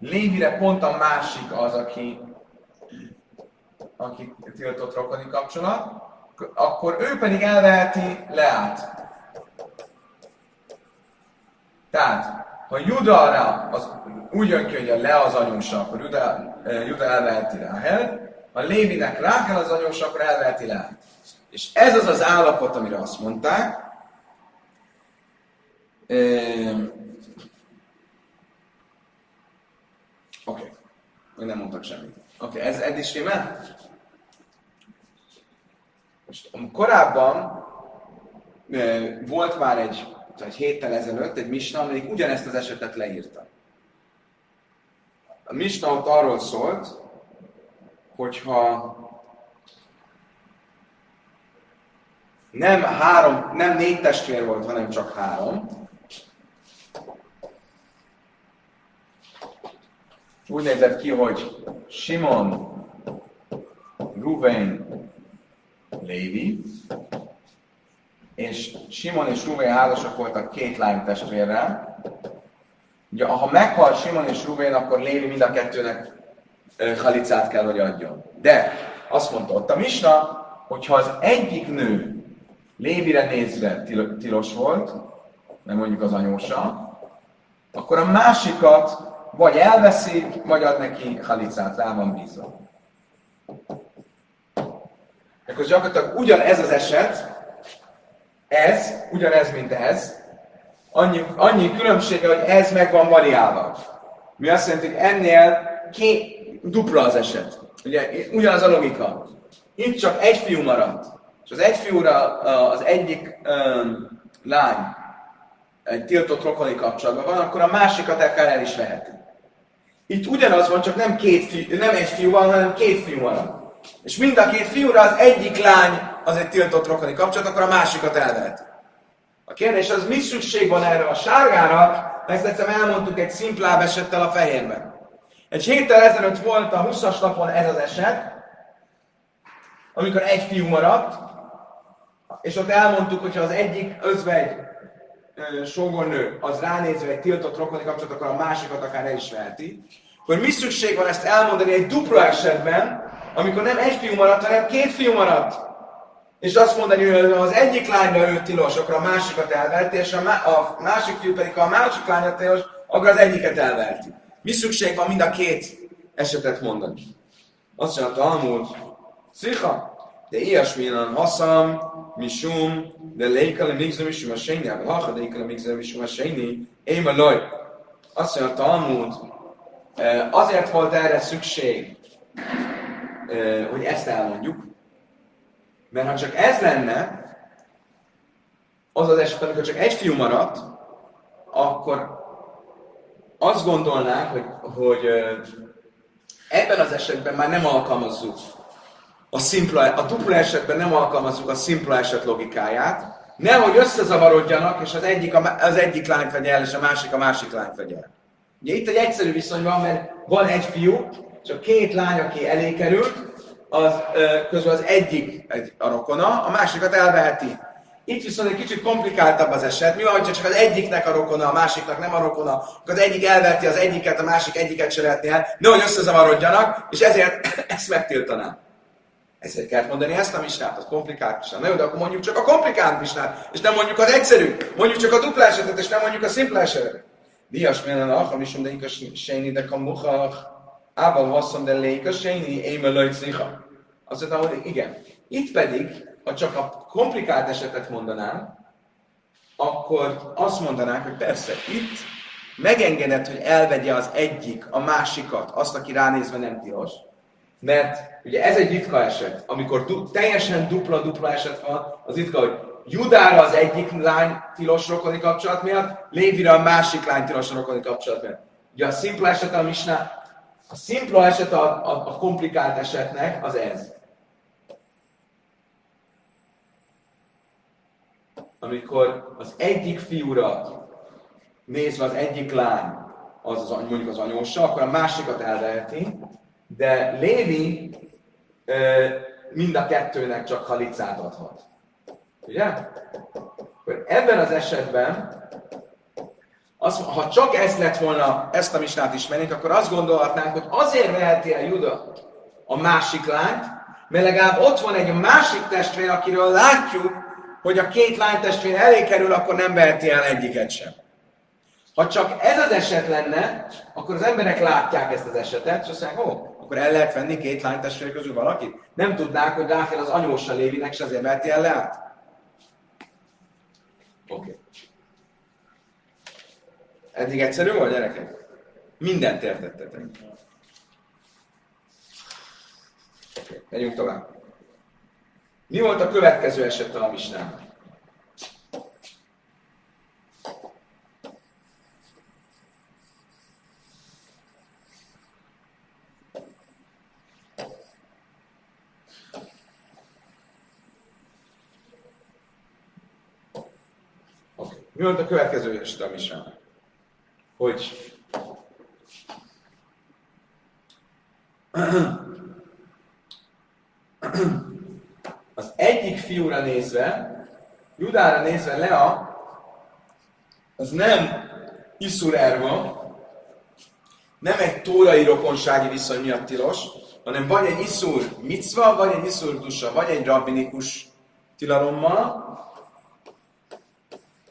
Lévire pont a másik az, aki, aki tiltott rokoni kapcsolat, akkor ő pedig elveheti Leát. Tehát, ha Judára az úgy jön ki, hogy a Le az anyósa, akkor Juda, Juda elveheti Ráhel, ha Lévinek Ráhel az anyósa, akkor elveheti Leát. És ez az az állapot, amire azt mondták, Oké. Okay. Még nem mondtak semmit. Oké, okay, ez eddig stimmel? Most korábban volt már egy, egy héttel ezelőtt egy misna, amelyik ugyanezt az esetet leírta. A misna ott arról szólt, hogyha nem három, nem négy testvér volt, hanem csak három, úgy nézett ki, hogy Simon, Ruvain, Lévi, és Simon és Ruvén házasok voltak két lány testvérrel. Ugye, ha meghal Simon és Ruvén, akkor Lévi mind a kettőnek halicát kell, hogy adjon. De azt mondta ott a Misna, hogyha az egyik nő Lévire nézve tilos volt, nem mondjuk az anyósa, akkor a másikat vagy elveszi, vagy ad neki halicát, rá van bízva. Akkor gyakorlatilag ugyanez az eset, ez, ugyanez, mint ez, annyi, annyi különbsége, hogy ez meg van variálva. Mi azt jelenti, hogy ennél két, dupla az eset. Ugye ugyanaz a logika. Itt csak egy fiú maradt. És az egy fiúra az egyik um, lány egy tiltott rokoni kapcsolatban van, akkor a másikat akár el is veheti. Itt ugyanaz van, csak nem, két fiú, nem egy fiú van, hanem két fiú van. És mind a két fiúra az egyik lány az egy tiltott rokoni kapcsolat, akkor a másikat elveheti. A kérdés az, mi szükség van erre a sárgára, ezt egyszer elmondtuk egy szimplább esettel a fehérben. Egy héttel ezelőtt volt a 20-as napon ez az eset, amikor egy fiú maradt, és ott elmondtuk, hogy ha az egyik özvegy sógornő az ránézve egy tiltott rokoni kapcsolat, akkor a másikat akár el is veheti. Hogy mi szükség van ezt elmondani egy dupla esetben, amikor nem egy fiú maradt, hanem két fiú maradt. És azt mondani, hogy az egyik lányra ő tilos, akkor a másikat elverti, és a, másik fiú pedig, ha a másik lányra tilos, akkor az egyiket elverti. Mi szükség van mind a két esetet mondani? Azt mondja a Talmud, Szicha, de ilyesmilyen haszam, misum, de leikale migző misum a sejni, de ha de leikale migző misum a sejni, én a loj. Azt mondja a Talmud, eh, azért volt erre szükség, hogy ezt elmondjuk, mert ha csak ez lenne, az az eset, amikor csak egy fiú maradt, akkor azt gondolnák, hogy, hogy ebben az esetben már nem alkalmazzuk a, szimpla, a dupla esetben nem alkalmazzuk a szimpla eset logikáját, nehogy összezavarodjanak, és az egyik, a, az egyik lányt vegye el, és a másik a másik lányt vegye el. Ugye itt egy egyszerű viszony van, mert van egy fiú, és a két lány, aki elé került, az, közül az egyik egy a rokona, a másikat elveheti. Itt viszont egy kicsit komplikáltabb az eset. Mi van, ha csak az egyiknek a rokona, a másiknak nem a rokona, akkor az egyik elverti az egyiket, a másik egyiket se lehetné el, nehogy összezavarodjanak, és ezért ezt megtiltanám. Ezért kell mondani ezt a misnát, az komplikált misnát. Na jó, de akkor mondjuk csak a komplikált misnát, és nem mondjuk az egyszerű. Mondjuk csak a dupla esetet, és nem mondjuk a szimpla esetet. Dias mélyen a hamisum de ikas séni de kamuchach, ával haszom de lékas séni, éme löjt szicha. Azt mondtam, hogy igen. Itt pedig, ha csak a komplikált esetet mondanám, akkor azt mondanánk, hogy persze, itt megengedett, hogy elvegye az egyik a másikat, azt, aki ránézve nem tilos, mert ugye ez egy ritka eset, amikor du- teljesen dupla-dupla eset van, az ritka, hogy Judára az egyik lány tilos rokoni kapcsolat miatt, Lévira a másik lány tilos rokoni kapcsolat miatt. Ugye a szimpla eset a misna, a szimpla eset a, a, a komplikált esetnek az ez. Amikor az egyik fiúra nézve az egyik lány, az, az mondjuk az anyósa, akkor a másikat elveheti, de Lévi mind a kettőnek csak halicát adhat. Ugye? Akkor ebben az esetben, az, ha csak ezt lett volna, ezt a misnát ismernénk, akkor azt gondolhatnánk, hogy azért veheti el Juda a másik lányt, mert legalább ott van egy másik testvér, akiről látjuk, hogy a két lánytestvér elé kerül, akkor nem veheti el egyiket sem. Ha csak ez az eset lenne, akkor az emberek látják ezt az esetet, és azt mondják, ó, akkor el lehet venni két lánytestvér közül valakit? Nem tudnák, hogy Rákel az anyósa Lévinek, és azért veheti el le át? Oké. Okay. Eddig egyszerű volt, gyerekek? Mindent értettetek. Okay. megyünk tovább. Mi volt a következő eset a misnában? Mi volt a következő este a misán? Hogy az egyik fiúra nézve, Judára nézve Lea, az nem Iszur Erva, nem egy tórai rokonsági viszony miatt tilos, hanem vagy egy Iszur micva, vagy egy Iszur dusa, vagy egy rabbinikus tilalommal,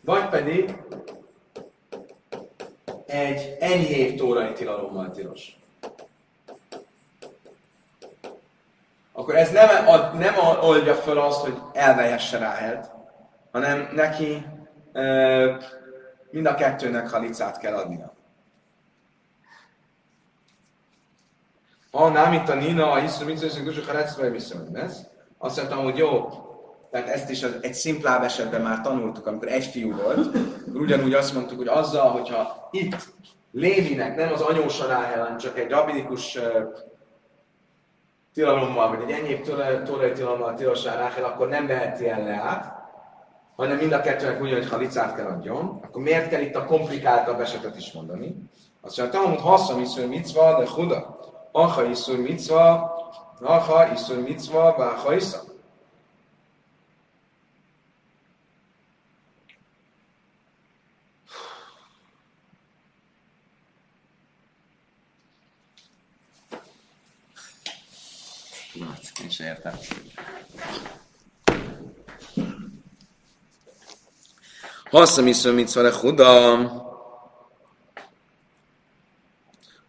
vagy pedig egy enyhébb tórai tilalommal tilos. Akkor ez nem, ad, nem oldja fel azt, hogy elvehesse Ráhelt, hanem neki e, mind a kettőnek halicát kell adnia. Ha nem itt a Nina, a hiszem, mit hogy a ez? Azt mondtam, hogy jó, tehát ezt is egy szimplább esetben már tanultuk, amikor egy fiú volt. Ugyanúgy azt mondtuk, hogy azzal, hogyha itt Lévinek nem az anyósa ráhel, csak egy rabinikus uh, tilalommal, vagy egy enyébb tolaj tilalommal tilosá ráhel, akkor nem veheti el át, hanem mind a kettőnek ugyanúgy halicát kell adjon, akkor miért kell itt a komplikáltabb esetet is mondani? Azt mondja, Talmud hassa iszur micva, de huda. Acha iszur micva, acha iszur micva, váha iszak. Értem. Hasszam iszor mitzva le huda.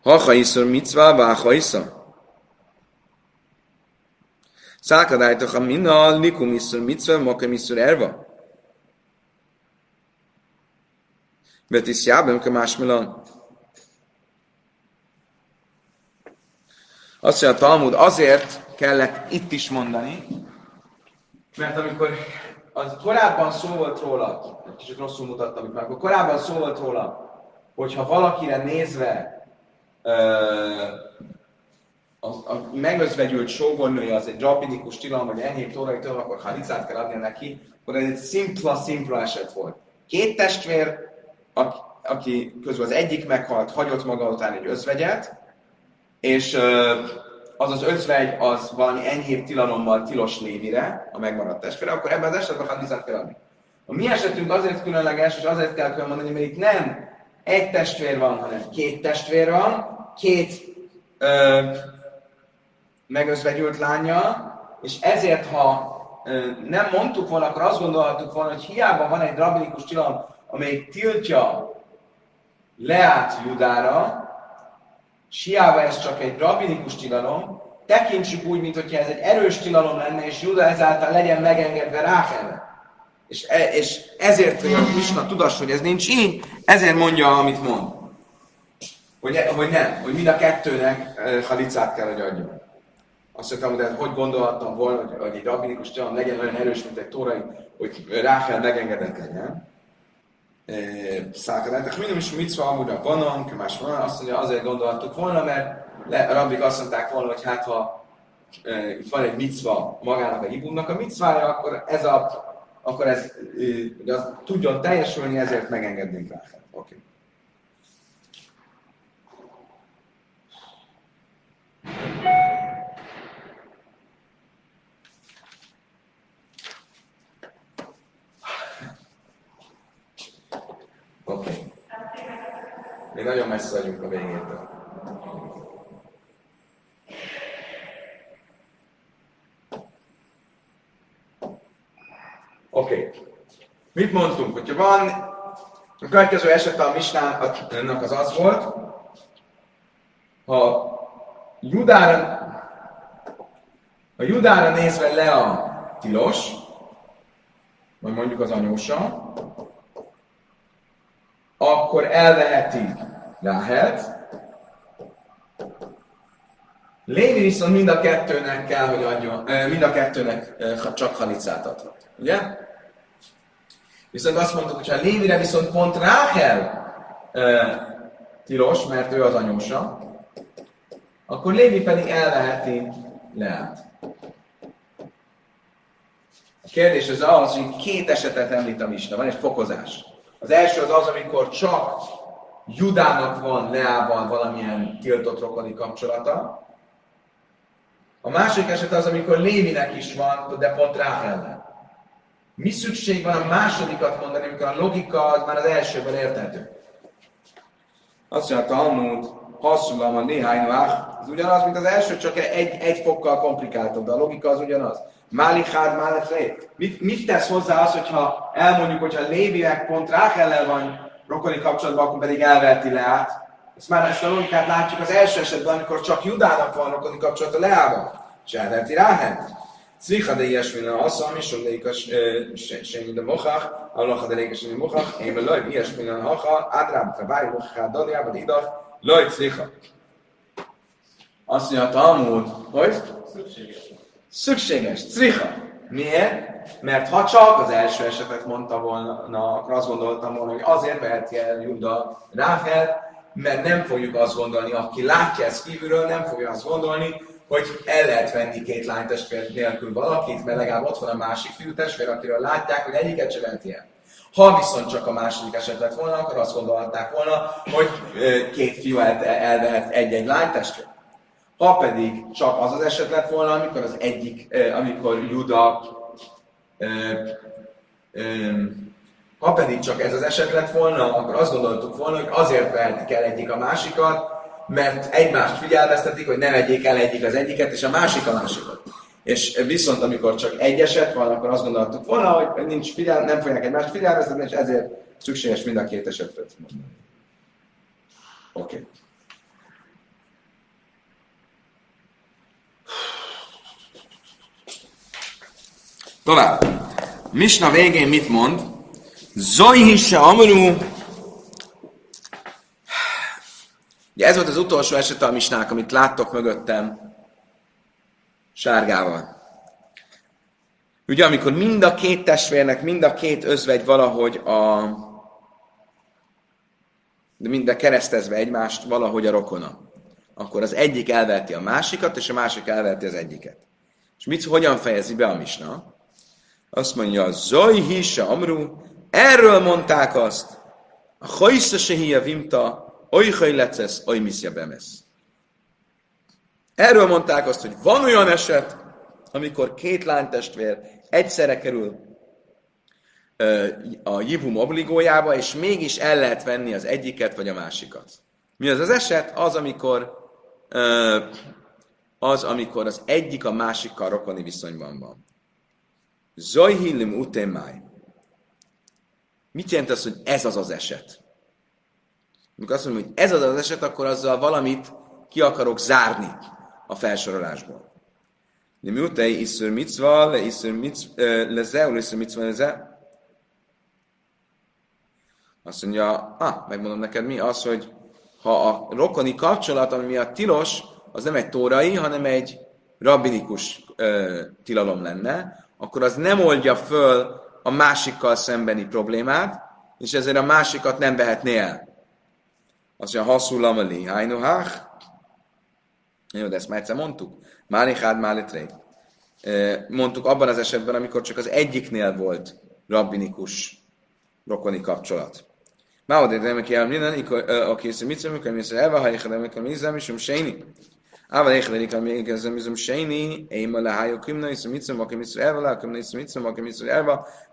Hacha iszor mitzva, váha isza. Szákadájtok a minna, likum iszor mitzva, makem iszor erva. Betis jábem, ke másmilan. Azt mondja a Talmud, azért kellett itt is mondani, mert amikor az korábban szó volt róla, egy kicsit rosszul mutattam itt már, akkor korábban szó volt róla, hogyha valakire nézve a, a megözvegyült sógornője az egy rabinikus tilalom, vagy enyhébb tórai tilalom, akkor halicát kell adnia neki, akkor ez egy szimpla-szimpla eset volt. Két testvér, aki, aki közül az egyik meghalt, hagyott maga után egy özvegyet, és az az özvegy az valami enyhébb tilalommal tilos lévire, a megmaradt testvére, akkor ebben az esetben hadizát kell adni. A mi esetünk azért különleges, és azért kell külön mondani, mert itt nem egy testvér van, hanem két testvér van, két ö, megözvegyült lánya, és ezért, ha ö, nem mondtuk volna, akkor azt gondolhattuk volna, hogy hiába van egy rabinikus tilalom, amely tiltja Leát Judára, Siába ez csak egy rabinikus tilalom, tekintsük úgy, mintha ez egy erős tilalom lenne, és Juda ezáltal legyen megengedve Ráhelre. És, e, és ezért, hogy a Misna tudass, hogy ez nincs így, ezért mondja, amit mond. Hogy, hogy nem, hogy mind a kettőnek halicát kell, hogy adjon. Azt mondtam, hogy hogy gondolhattam volna, hogy, hogy egy rabinikus tudom, legyen olyan erős, mint egy tórai, hogy Ráhel megengedett legyen. Szákadátok, minden is mit szól amúgy a banon, más van, azt mondja, azért gondolhattuk volna, mert le, a rabbik azt mondták volna, hogy hát ha e, itt van egy micva magának a ibumnak a micvája, akkor ez a akkor ez hogy az tudjon teljesülni, ezért megengednénk rá. Oké. Okay. Oké. Okay. Még nagyon messze vagyunk a végétől. Oké. Okay. Mit mondtunk? Hogyha van a következő eset a misnának az az volt, ha Judára, a Judára nézve le a tilos, vagy mondjuk az anyósa, akkor elveheti Ráhelt. Lévi viszont mind a kettőnek kell, hogy adjon, mind a kettőnek csak halicát adhat. Ugye? Viszont azt mondtuk, hogy ha Lévire viszont pont Ráhel tilos, mert ő az anyósa, akkor Lévi pedig elveheti Leát. A kérdés az az, hogy két esetet említ a Misna, van egy fokozás. Az első az az, amikor csak Judának van Leával valamilyen tiltott rokoni kapcsolata. A másik eset az, amikor Lévinek is van, de pont Ráhellen. Mi szükség van a másodikat mondani, amikor a logika az már az elsőben érthető? Azt mondja, a Talmud, hasszullam a néhány ez ugyanaz, mint az első, csak egy, egy fokkal komplikáltabb, de a logika az ugyanaz. Málikád, Málikré. Mit, mit tesz hozzá az, hogyha elmondjuk, hogyha Léviek pont Ráhellel van rokoni kapcsolatban, akkor pedig elverti Leát. Ezt már ezt a logikát látjuk az első esetben, amikor csak Judának van rokoni kapcsolata Leával, és elverti Ráhelt. Szriha de ilyesmi az, ami és a senyi de mochach, Allah de léka senyi mochach, én me loj, ilyesmi le hacha, átrám, travári, mochach, hát daliában, idach, loj, szriha. Azt mondja a Talmud, hogy? Szükséges. Szükséges, szriha. Miért? Mert ha csak az első esetet mondta volna, akkor azt gondoltam volna, hogy azért veheti el Juda Ráhel, mert nem fogjuk azt gondolni, aki látja ezt kívülről, nem fogja azt gondolni, hogy el lehet venni két lánytestvér nélkül valakit, mert legalább ott van a másik fiú testvér, akiről látják, hogy egyiket se veheti el. Ha viszont csak a második eset lett volna, akkor azt gondolták volna, hogy két fiú elvehet egy-egy lánytestvér. Ha pedig csak az az eset lett volna, amikor az egyik, amikor Juda, ha pedig csak ez az eset lett volna, akkor azt gondoltuk volna, hogy azért vehetik el egyik a másikat, mert egymást figyelmeztetik, hogy ne vegyék el egyik az egyiket, és a másik a másikat. És viszont amikor csak egy eset van, akkor azt gondoltuk volna, hogy nincs figyel, nem fogják egymást figyelmeztetni, és ezért szükséges mind a két esetet mondani. Oké. Okay. Tovább. Misna végén mit mond? Zojhisse amru Ugye ez volt az utolsó eset a misnák, amit láttok mögöttem sárgával. Ugye, amikor mind a két testvérnek, mind a két özvegy valahogy a de mind keresztezve egymást valahogy a rokona. Akkor az egyik elverti a másikat, és a másik elverti az egyiket. És mit, hogyan fejezi be a misna? Azt mondja, Zoj hisa amru, erről mondták azt, a hajsza se vimta, oly hajlecesz, oly miszja bemesz. Erről mondták azt, hogy van olyan eset, amikor két lánytestvér egyszerre kerül a jibum obligójába, és mégis el lehet venni az egyiket vagy a másikat. Mi az az eset? Az, amikor az, amikor az egyik a másikkal rokoni viszonyban van. Zojhilim utémáj. Mit jelent az, hogy ez az az eset? Amikor azt mondom, hogy ez az az eset, akkor azzal valamit ki akarok zárni a felsorolásból. De miután iször micva, le iször micva, le iször micva, le Azt mondja, ah, megmondom neked mi, az, hogy ha a rokoni kapcsolat, ami miatt tilos, az nem egy tórai, hanem egy rabbinikus ö, tilalom lenne, akkor az nem oldja föl a másikkal szembeni problémát, és ezért a másikat nem vehetné el. Azt mondja, haszulam a lihajnuhach. Jó, de ezt már egyszer mondtuk. Márihád málitré. Mondtuk abban az esetben, amikor csak az egyiknél volt rabbinikus rokoni kapcsolat. Máodé, de meg kell minden, aki észre mit szem, amikor mi észre elve, ha amikor mi észre, אבל היחד מקום מיזם משום שני, אימה להיו כמנו יסמיץ מקום ישראל ולא כמנו יסמיץ מקום ישראל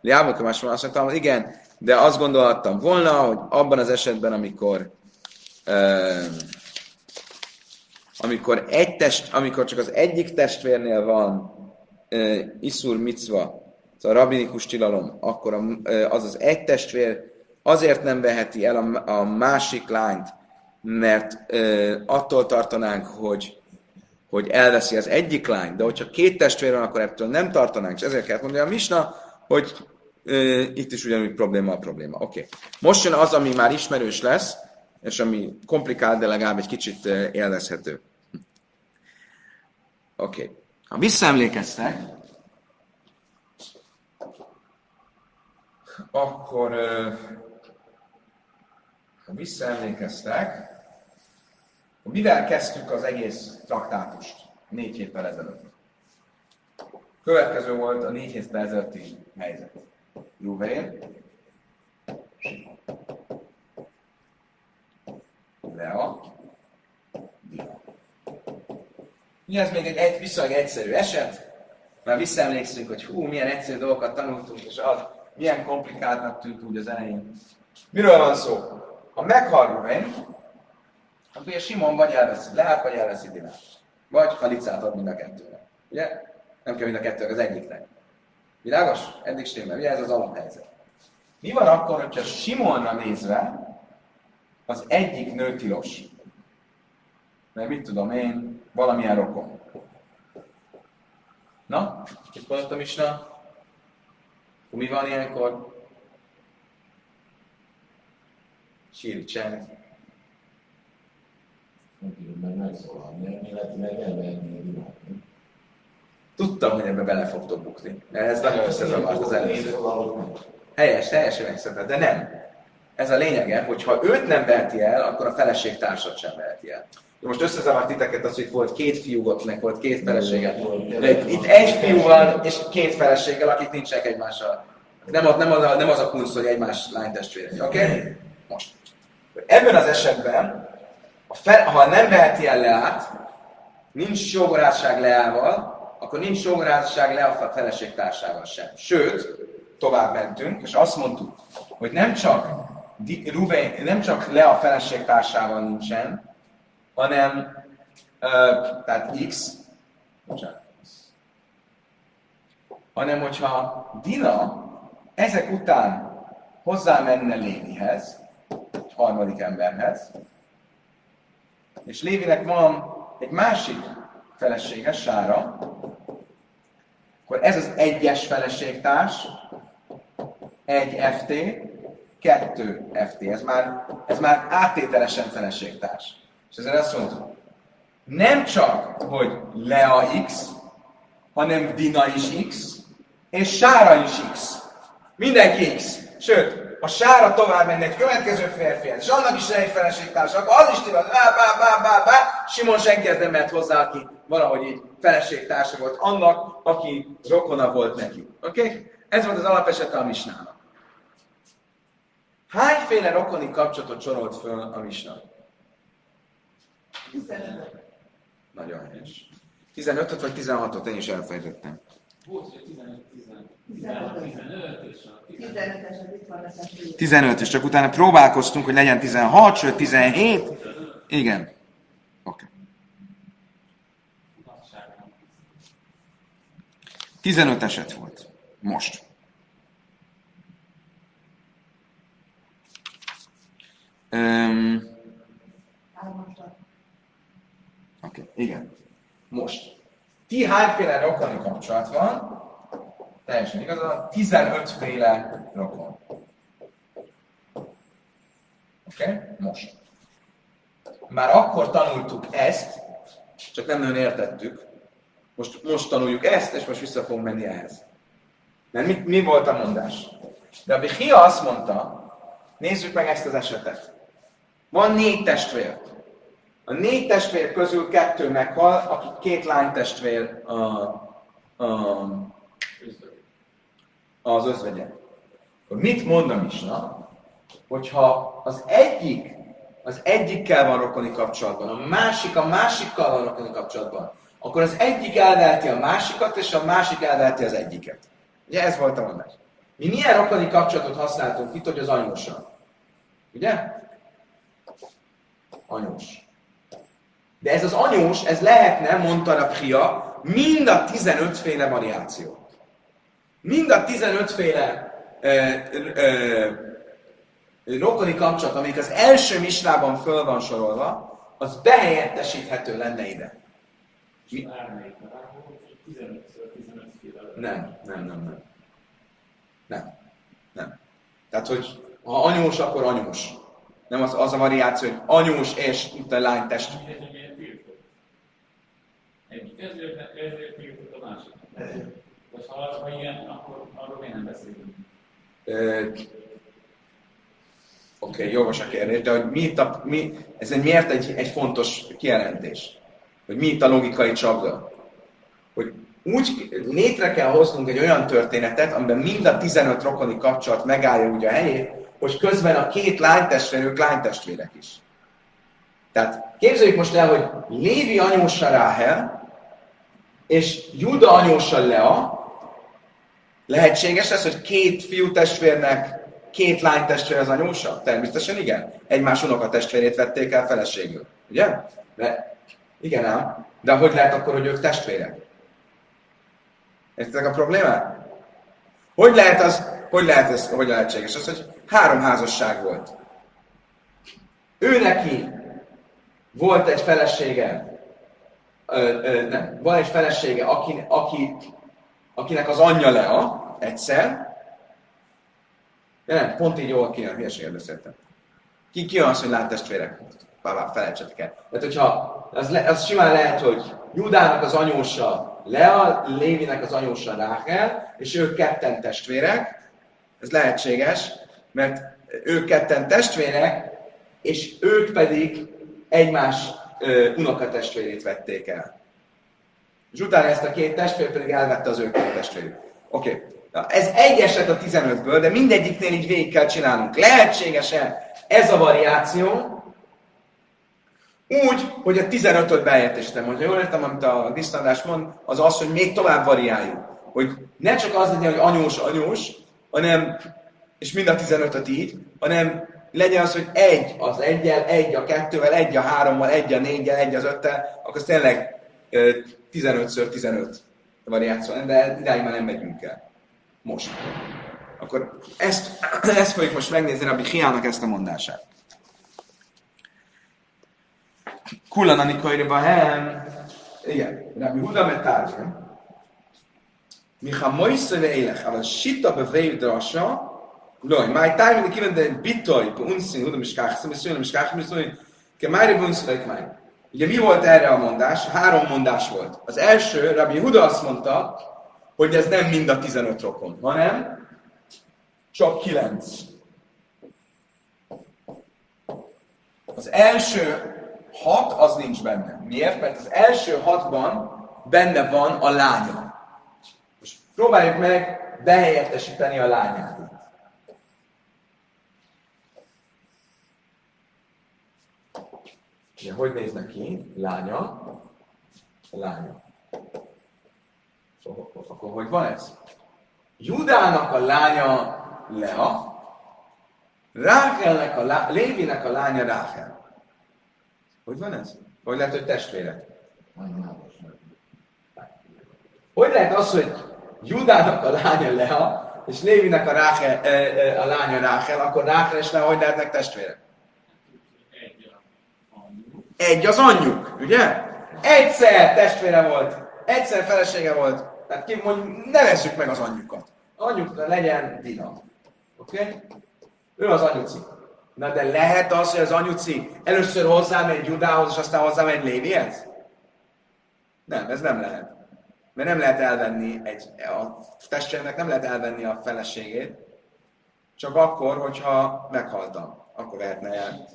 ליאבה כמו שמה azt mondtam, igen, de azt gondoltam volna, hogy abban az esetben, amikor uh, amikor egy test, amikor csak az egyik testvérnél van uh, iszur micva, szóval a rabinikus tilalom, akkor az az egy testvér azért nem veheti el a, a másik lányt, mert ö, attól tartanánk, hogy, hogy elveszi az egyik lányt, de hogyha két testvér van, akkor ettől nem tartanánk, és ezért kell mondani a Misna, hogy ö, itt is ugyanúgy probléma a probléma. Oké. Okay. Most jön az, ami már ismerős lesz, és ami komplikált, de legalább egy kicsit élvezhető. Oké. Okay. Ha visszaemlékeztek, akkor ha visszaemlékeztek, mivel kezdtük az egész traktátust négy héttel ezelőtt? Következő volt a négy héttel ezelőtti helyzet. Ruvain, Lea, Dina. Mi ez még egy, egy viszonylag egyszerű eset, már visszaemlékszünk, hogy hú, milyen egyszerű dolgokat tanultunk, és az milyen komplikáltnak tűnt úgy az elején. Miről van szó? Ha meghal Ruben, akkor ugye Simon vagy elveszi lehet, vagy elveszi Dinát. Vagy halicát ad mind a kettőnek. Ugye? Nem kell mind a kettőnek, az egyiknek. Világos? Eddig stimmel. Ugye ez az alaphelyzet. Mi van akkor, hogyha Simonra nézve az egyik nő tilos? Mert mit tudom én, valamilyen rokon. Na, itt mondtam is, na? Mi van ilyenkor? síri csend. Tudtam, hogy ebbe bele fogtok bukni. Ez nagyon összezavart az előző. Helyes, teljesen megszokott, de nem. Ez a lényege, hogy ha őt nem veheti el, akkor a feleség társat sem veheti el. Most összezavart titeket az, hogy volt két fiú, meg volt két felesége. De itt egy fiú van, és két feleséggel, akik nincsenek egymással. Nem, az, nem, az, nem az a kunsz, hogy egymás lánytestvérek. Oké? Okay? Most. Ebben az esetben, a fel, ha nem veheti el Leát, nincs jogorásság Leával, akkor nincs jogorásság le a feleség társával sem. Sőt, tovább mentünk, és azt mondtuk, hogy nem csak Ruben, nem csak le a feleség társával nincsen, hanem uh, tehát X, hanem hogyha Dina ezek után hozzá menne Lévihez, harmadik emberhez. És Lévinek van egy másik felesége, Sára, akkor ez az egyes feleségtárs, egy FT, kettő FT. Ez már, ez már átételesen feleségtárs. És ezzel azt mondtuk, nem csak, hogy Lea X, hanem Dina is X, és Sára is X. Mindenki X. Sőt, a sára tovább menne egy következő férfihez, és annak is egy feleségtárs, akkor az is tilos, bá, bá, bá, bá, bá, Simon senki nem mehet hozzá, aki valahogy így feleségtársa volt annak, aki rokona volt neki. Oké? Okay? Ez volt az alapesete a misnának. Hányféle rokoni kapcsolatot sorolt föl a misna? 15. Nagyon helyes. 15-öt vagy 16-ot, én is elfejtettem. Volt, hogy 15 15 és csak utána próbálkoztunk, hogy legyen 16, sőt 17. Igen. Oké. Okay. 15 eset volt. Most. Um, Oké, okay. igen. Most. Ti hányféle rokoni kapcsolat van? Teljesen igazad, 15 féle rokon. Oké? Okay? Most. Már akkor tanultuk ezt, csak nem nagyon értettük. Most, most tanuljuk ezt, és most vissza fogunk menni ehhez. Mert mi, mi volt a mondás? De a Bihia azt mondta, nézzük meg ezt az esetet. Van négy testvér. A négy testvér közül kettő meghal, aki két lány testvér a, a, az özvegye. Akkor mit mondom is, na? Hogyha az egyik az egyikkel van rokoni kapcsolatban, a másik a másikkal van rokoni kapcsolatban, akkor az egyik elveheti a másikat, és a másik elveheti az egyiket. Ugye ez volt a mondás. Mi milyen rokoni kapcsolatot használtunk itt, hogy az anyóssal? Ugye? Anyós. De ez az anyós, ez lehetne, mondta a Pria, mind a 15 féle variáció. Mind a 15 féle ö, ö, rokoni kapcsolat, amik az első misrában föl van sorolva, az behelyettesíthető lenne ide. Mi? Nem, nem, nem, nem. Nem. Nem. Tehát, hogy ha anyós, akkor anyós. Nem az, az a variáció, hogy anyós és a lány test. Egyik ezért, ezért a másik. Oké, okay, jogos a kérdés, de hogy mi a, mi, ez egy, miért egy, egy fontos kijelentés? Hogy mi itt a logikai csapda? Hogy úgy létre kell hoznunk egy olyan történetet, amiben mind a 15 rokoni kapcsolat megállja úgy a helyét, hogy közben a két lánytestvérük lánytestvérek is. Tehát képzeljük most el, hogy Lévi anyósa Ráhel, és Juda anyósa Lea, lehetséges ez, hogy két fiú testvérnek két lány testvér az anyósa? Természetesen igen. Egymás unoka testvérét vették el feleségül. Ugye? De, igen ám. De hogy lehet akkor, hogy ők testvérek? Értitek a problémát? Hogy lehet az, hogy lehet ez, hogy lehetséges? Az, hogy három házasság volt. Ő neki volt egy felesége, ö, ö, nem, van egy felesége, aki, aki, akinek az anyja Lea egyszer, de nem, pont így jól kéne, hülyeséget beszéltem. Ki, ki az, hogy lát testvérek? Bár felejtsetek el. Tehát, hogyha az, le, az simán lehet, hogy Judának az anyósa Lea, Lévinek az anyósa Ráhel, és ők ketten testvérek. Ez lehetséges, mert ők ketten testvérek, és ők pedig egymás ö, unokatestvérét vették el. És utána ezt a két testvér pedig elvette az ő két testvérük. Oké. Okay. Ez egy eset a 15-ből, de mindegyiknél így végig kell csinálnunk. Lehetséges-e ez a variáció úgy, hogy a 15-öt bejelentéstem. Hogyha jól értem, amit a disztandás mond, az az, hogy még tovább variáljuk. Hogy ne csak az legyen, hogy anyós, anyós, hanem, és mind a 15-öt így, hanem legyen az, hogy egy az egyel, egy a kettővel, egy a hárommal, egy a négyel, egy az öttel, akkor az tényleg 15-ször 15 variáció, de idáig már nem megyünk el most. Akkor ezt, ezt fogjuk most megnézni Rabbi Hiának ezt a mondását. Kullan Anikoire Bahem, igen, Rabbi Huda Metárja, Micha Moise Veilech, a Sita Beveil Drasha, Loj, máj tájmini kivende bitoj, unszín, Huda Miskách, Szemeszőn, Miskách, Miszlóin, ke májri bunszlek. Ugye mi volt erre a mondás? Három mondás volt. Az első, Rabbi Huda azt mondta, hogy ez nem mind a 15 rokon, hanem csak 9. Az első hat az nincs benne. Miért? Mert az első hatban benne van a lánya. Most próbáljuk meg behelyettesíteni a lányát. Ja, hogy néz neki? Lánya. Lánya. Akkor hogy van ez? Judának a lánya Lea, Rákelnek a lá... Lévinek a lánya Rákel. Hogy van ez? Hogy lehet, hogy testvérek? Hogy lehet az, hogy Judának a lánya Lea, és Lévinek a, Rákel, a lánya Rákel, akkor Rákel és Lea hogy lehetnek testvérek? Egy az anyjuk, ugye? Egyszer testvére volt, egyszer felesége volt, tehát ki mondjuk, nevezzük meg az anyjukat. Anyjuk legyen Dina. Oké? Okay? Ő az anyuci. Na de lehet az, hogy az anyuci először hozzámegy Judához, és aztán hozzámegy Lévihez? Nem, ez nem lehet. Mert nem lehet elvenni egy, a testvérnek nem lehet elvenni a feleségét, csak akkor, hogyha meghaltam. Akkor lehetne el.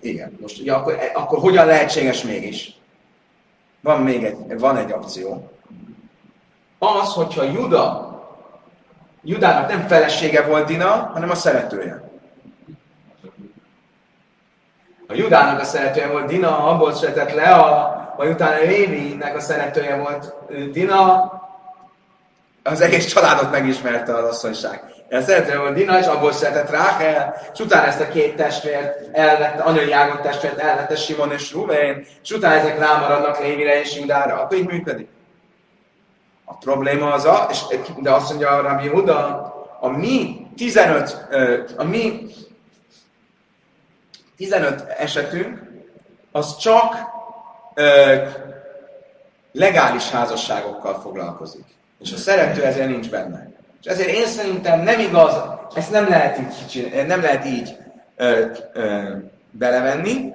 Igen, most ugye akkor, akkor hogyan lehetséges mégis? Van még egy, van egy opció. Az, hogyha Juda, Judának nem felesége volt Dina, hanem a szeretője. A Judának a szeretője volt Dina, abból született le, a, majd utána Lévinek a szeretője volt Dina, az egész családot megismerte az asszonyság. Ez szeretője volt Dina, és abból született Ráhel, és utána ezt a két testvért elvette, anyai ágon testvért elvette Simon és Rubén, és utána ezek rámaradnak Lévire és Judára, akkor így működik. A probléma az a, és, de azt mondja a Rabbi Huda, a mi 15, a mi 15 esetünk, az csak ö, legális házasságokkal foglalkozik. És a szerető ezért nincs benne. És ezért én szerintem nem igaz, ezt nem lehet így, nem lehet így ö, ö, belevenni,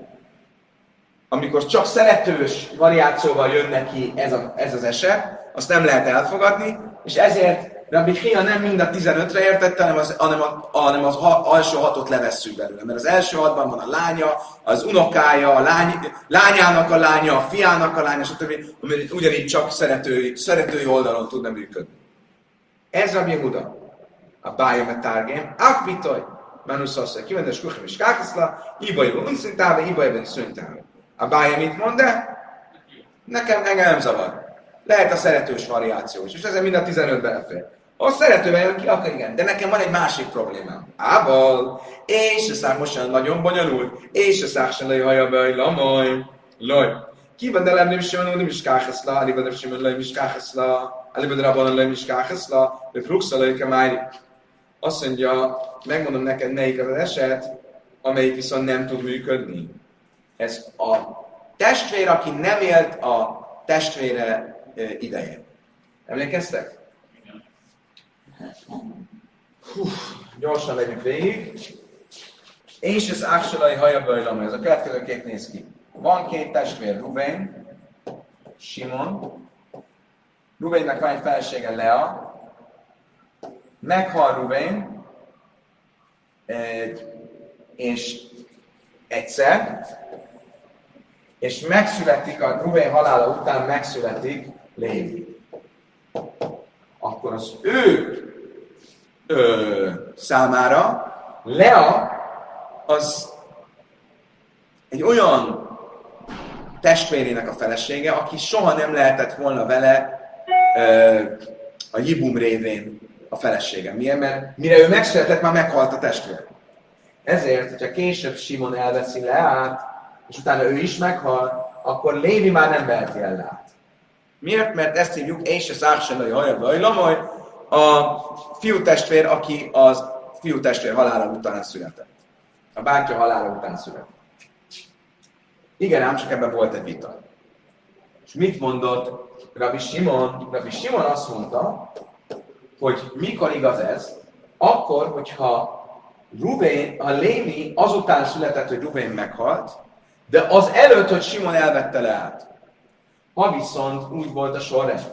amikor csak szeretős variációval jön neki ez, a, ez az eset, azt nem lehet elfogadni, és ezért Rabbi Hia nem mind a 15-re értette, hanem az, hanem, a, hanem az alsó hatot levesszük belőle. Mert az első hatban van a lánya, az unokája, a lány, lányának a lánya, a fiának a lánya, stb. ami ugyanígy csak szeretői, szeretői oldalon tudna működni. Ez Rabbi Huda. A bája me tárgém. Ach bitoj. Manusz azt mondja, kivendes kuchim és kákaszla, ibai van unszintáve, ibai van szüntáve. A bája mit mond, de nekem engem nem zavar. Lehet a szeretős variáció is, és ezzel mind a 15 belefér. Ha szeretővel jön ki, akkor igen. De nekem van egy másik problémám. Ával, és a szám most nagyon bonyolult, és a szám sem lej haja be, lamaj, laj. Delem nem sem nem is káhaszla, ali nem sem nem is káhaszla, ali rabban nem is káhaszla, de fruxa lej kemári. Azt mondja, megmondom neked, melyik az eset, amelyik viszont nem tud működni. Ez a testvér, aki nem élt a testvére idején. Emlékeztek? Hú, gyorsan legyünk végig. És ez Áksalai hajabajlam, ez a következő kép néz ki. Van két testvér, Rubén, Simon. Rubénnek van egy felesége, Lea. Meghal Rubén, és egyszer, és megszületik, a Rubén halála után megszületik Lévi. Akkor az ő ö, számára Lea az egy olyan testvérének a felesége, aki soha nem lehetett volna vele ö, a Jibum révén a felesége. Miért? Mert mire ő megszületett, már meghalt a testvér. Ezért, hogyha később Simon elveszi Leát, és utána ő is meghal, akkor Lévi már nem veheti el Leát. Miért? Mert ezt hívjuk, és az ársenai hajabaj, lamaj, a fiú testvér, aki az fiú testvér halála után született. A bátyja halála után született. Igen, ám csak ebben volt egy vita. És mit mondott Rabbi Simon? Rabbi Simon azt mondta, hogy mikor igaz ez, akkor, hogyha Ruvén, a Lévi azután született, hogy Ruvén meghalt, de az előtt, hogy Simon elvette le át. Ha viszont úgy volt a sorrend.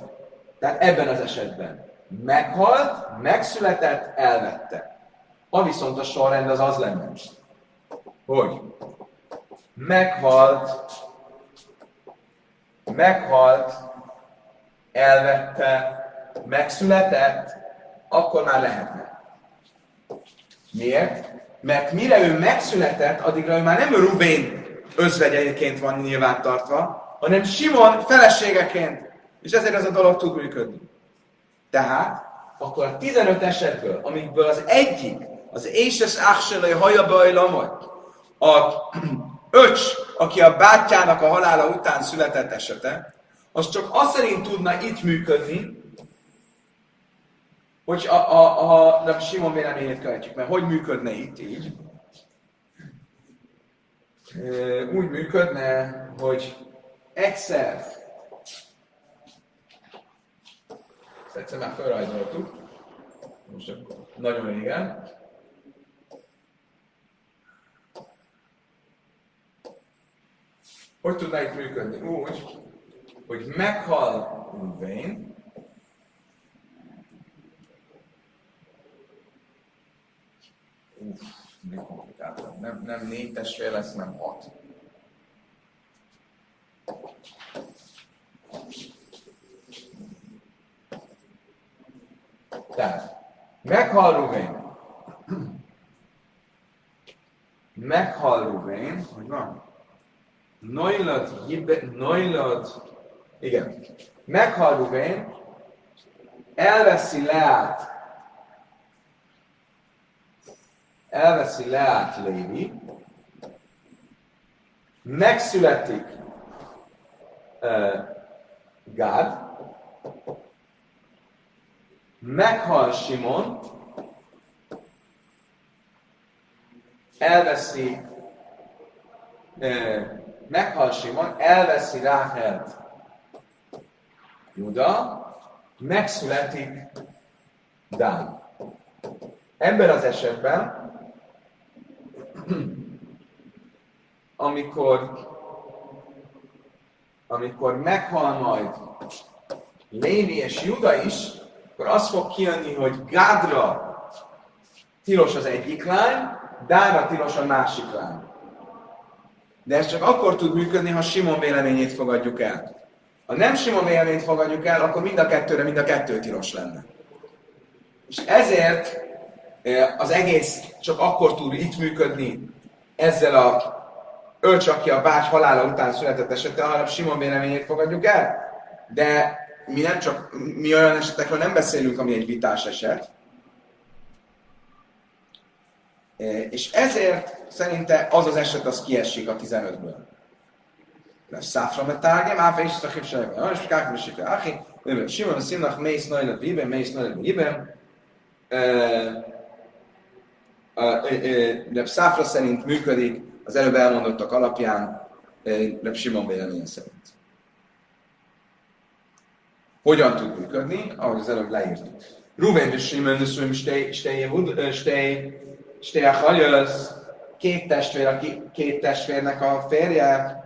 Tehát ebben az esetben meghalt, megszületett, elvette. Ha viszont a sorrend az az lenne, hogy meghalt, meghalt, elvette, megszületett, akkor már lehetne. Miért? Mert mire ő megszületett, addigra ő már nem Rubén özvegyeként van nyilvántartva, hanem Simon feleségeként. És ezért ez a dolog tud működni. Tehát, akkor a 15 esetből, amikből az egyik, az Éses Ákselai Hajabaj Lamoly, a öcs, aki a bátyjának a halála után született esete, az csak azt szerint tudna itt működni, hogy a, a, a, a Simon véleményét követjük, mert hogy működne itt így? Úgy működne, hogy egyszer Ezt egyszer már felrajzoltuk. Most akkor nagyon régen. Hogy tudná itt működni? Úgy, hogy meghal Ruvén, Uff, még komplikáltabb. Nem, nem négy testvér lesz, nem hat. Tehát, meghal Ruvén. Meghal Ruvén, hogy van? Noilat, Noilat, igen. Meghal Ruvén, elveszi Leát, elveszi Leát Lévi, megszületik uh, Gád, meghal Simon, elveszi uh, meghal Simon, elveszi Ráhelt Juda, megszületik Dán. Ebben az esetben, amikor, amikor meghal majd Lévi és Juda is, akkor az fog kijönni, hogy Gádra tilos az egyik lány, Dára tilos a másik lány. De ez csak akkor tud működni, ha Simon véleményét fogadjuk el. Ha nem Simon véleményt fogadjuk el, akkor mind a kettőre, mind a kettő tilos lenne. És ezért az egész csak akkor tud itt működni ezzel a ölcsakja a bács halála után született esettel, hanem Simon véleményét fogadjuk el. De mi nem csak, mi olyan esetekről nem beszélünk, ami egy vitás eset. És ezért szerinte az az eset, az kiesik a 15-ből. Száfra metágem, áfa is szakib sejben. Olyan, és kákam is sikre. Áhi, Simon a színnak mész nagylat viben, mész nagylat viben. De Száfra szerint működik az előbb elmondottak alapján, de Simon véleménye szerint. Hogyan tud működni, ahogy az előbb leírtuk. Ruven de Simon de Szüm Stej Hajasz, két testvér, aki két testvérnek a férje,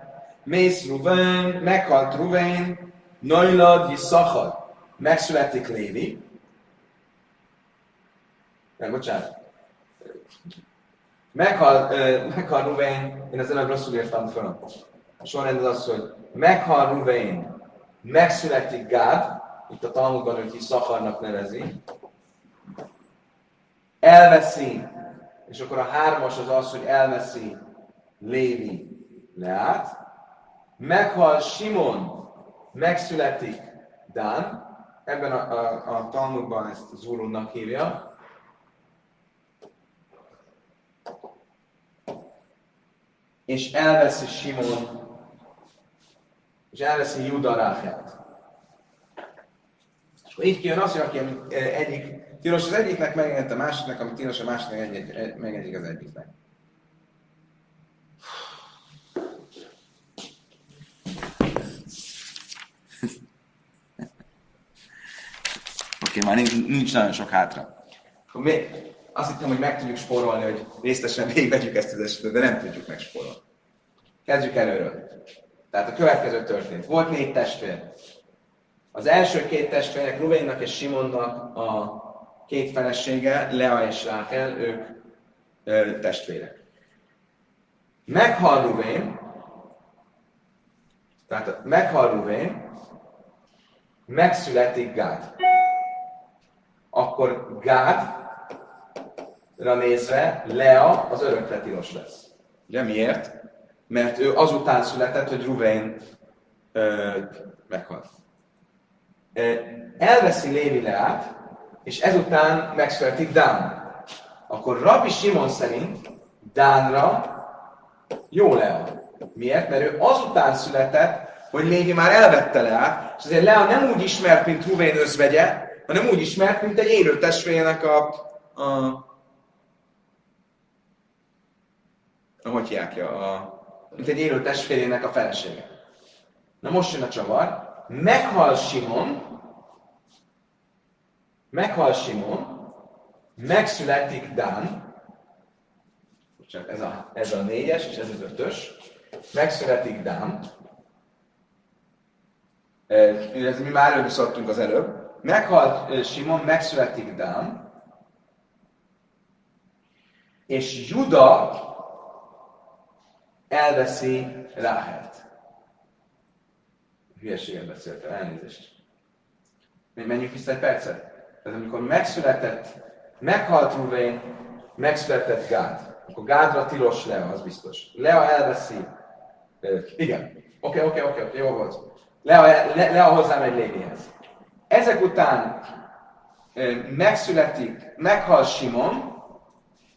Mész Ruven, meghalt Ruven, Nailad Yisszachar, megszületik Lévi. Nem, bocsánat. Meghal, uh, meghal Ruven, én az előbb rosszul írtam föl. A sorrend az az, hogy meghal Ruven, megszületik Gád, itt a Talmudban őt is Szacharnak nevezi, elveszi, és akkor a hármas az az, hogy elveszi Lévi Leát, meghal Simon, megszületik Dán, ebben a, a, a Talmudban ezt Zurunnak hívja, és elveszi Simon, és elveszi Juda Ráhelt. És akkor így kijön az, hogy aki egyik tilos az egyiknek, megengedett a másiknak, ami tilos a másiknak, megengedik az egyiknek. Oké, okay, már nincs, nincs nagyon sok hátra. Mi, azt hittem, hogy meg tudjuk spórolni, hogy részletesen végigvegyük ezt az esetet, de nem tudjuk megspórolni. Kezdjük előről. Tehát a következő történt. Volt négy testvér. Az első két testvérnek, Ruvénnak és Simonnak a két felesége, Lea és Rákel, ők ö, testvérek. Meghal Ruvén, tehát meghal Ruvén, megszületik Gád akkor Gádra nézve Lea az örökre tilos lesz. Ugye miért? Mert ő azután született, hogy Ruvain meghalt. Elveszi Lévi Leát, és ezután megszületik Dán. Akkor Rabbi Simon szerint Dánra jó Lea. Miért? Mert ő azután született, hogy Lévi már elvette Leát, és azért Lea nem úgy ismert, mint Ruvén özvegye, hanem úgy ismert, mint egy élő testvérének a, a hogy hívják a, mint egy élő testvérének a felesége. Na most jön a csavar. Meghal Simon, meghal Simon, megszületik Dán, Bocsánat, ez a, ez a négyes, és ez az ötös. megszületik Dám, ez mi már előbb szoktunk az előbb, meghalt Simon, megszületik Dám, és Juda elveszi Ráhelt. Hülyeséget beszéltem, elnézést. Menjünk vissza egy percet. Tehát amikor megszületett, meghalt Ruvén, megszületett Gád. Akkor Gádra tilos Lea, az biztos. Lea elveszi. Igen. Oké, oké, oké, jó volt. Lea, le, Lea hozzámegy Lévihez. Ezek után megszületik, meghal Simon,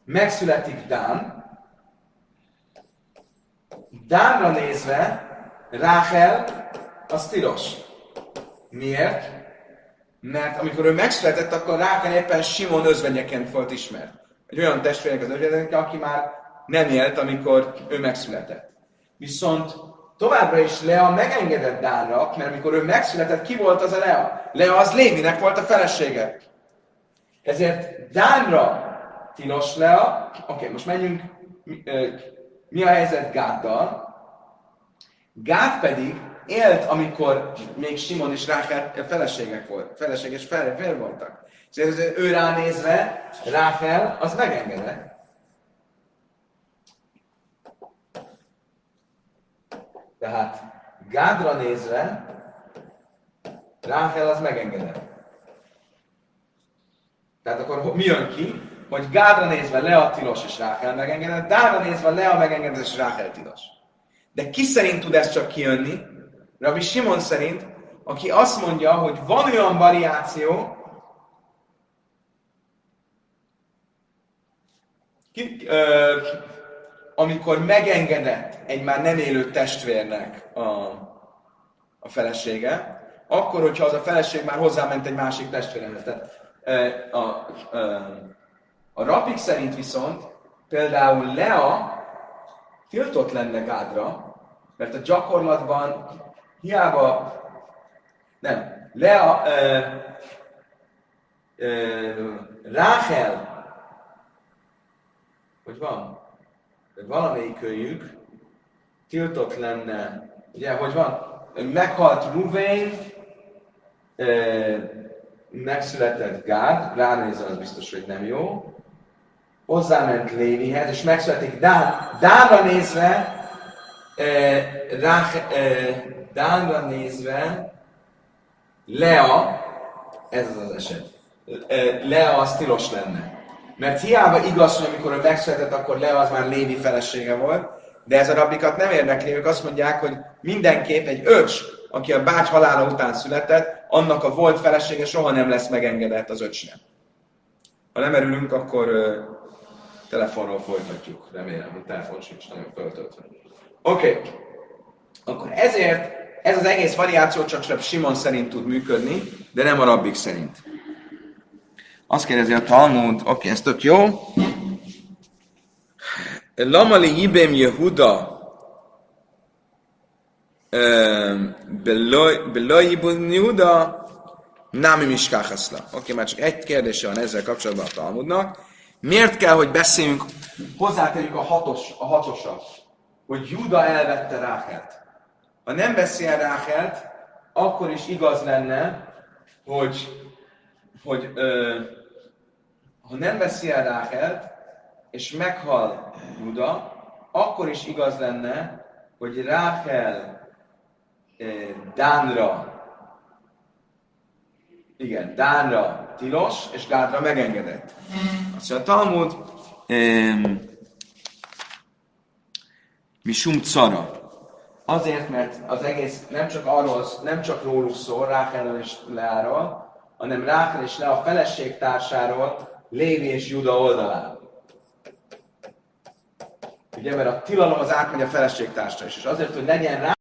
megszületik Dán. Dánra nézve Ráhel az tilos. Miért? Mert amikor ő megszületett, akkor Ráhel éppen Simon özvegyeként volt ismert. Egy olyan testvérek az özvegyeként, aki már nem élt, amikor ő megszületett. Viszont továbbra is Lea megengedett Dánra, mert amikor ő megszületett, ki volt az a Lea? Lea az Lévinek volt a felesége. Ezért Dánra tilos Lea, oké, okay, most menjünk, mi, mi a helyzet Gáddal? Gád pedig élt, amikor még Simon és Rákel feleségek volt, feleség és fel, voltak. És ő ránézve, Rákel, az megengedett. Tehát Gádra nézve, Ráhel az megengedett. Tehát akkor mi jön ki? Hogy Gádra nézve Lea tilos és Ráhel megengedett, Dánra nézve Lea megengedett és Ráhel tilos. De ki szerint tud ez csak kijönni? Rabbi Simon szerint, aki azt mondja, hogy van olyan variáció, ki, ö, amikor megengedett egy már nem élő testvérnek a, a felesége, akkor, hogyha az a feleség már hozzáment egy másik testvéremhez. Tehát a, a, a, rapik szerint viszont például Lea tiltott lenne Gádra, mert a gyakorlatban hiába nem, Lea ö, ö, Ráhel hogy van? valamelyik kölyük tiltott lenne, ugye, hogy van? Meghalt Ruvén, megszületett Gád, ránézve az biztos, hogy nem jó, hozzáment Lévihez, és megszületik Dán. Dánra nézve, rá, Dánra nézve, Lea, ez az az eset, Lea az tilos lenne. Mert hiába igaz, hogy amikor ő megszületett, akkor Lea az már Lévi felesége volt, de ez a rabbikat nem érdekli, ők azt mondják, hogy mindenképp egy öcs, aki a bács halála után született, annak a volt felesége soha nem lesz megengedett az öcsnek. Ha nem erülünk, akkor ö, telefonról folytatjuk. Remélem, hogy telefon sincs nagyon föltöltve. Oké. Okay. Akkor ezért ez az egész variáció csak Simon szerint tud működni, de nem a rabbik szerint. Azt kérdezi a Talmud, oké, okay, ez tök jó. Lamali Ibem Yehuda Belajibun Yehuda Nami Miskachaszla. Oké, már csak egy kérdése van ezzel kapcsolatban a Talmudnak. Miért kell, hogy beszéljünk, hozzátegyük a, hatos, a hatosat, hogy Juda elvette Ráhelt. Ha nem beszél Ráhelt, akkor is igaz lenne, hogy, hogy ö, ha nem veszi el Ráhelt, és meghal Juda, akkor is igaz lenne, hogy Ráhel Dánra, igen, Dánra tilos, és Gádra megengedett. Azt mondja a Talmud, mi cara. Azért, mert az egész nem csak arról, nem csak róluk szól, Ráhel és Leáról, hanem Ráhel és Le a feleségtársáról, Lévi és Juda oldalán. Ugye, mert a tilalom az átmegy a feleségtársra is, és azért, hogy legyen rá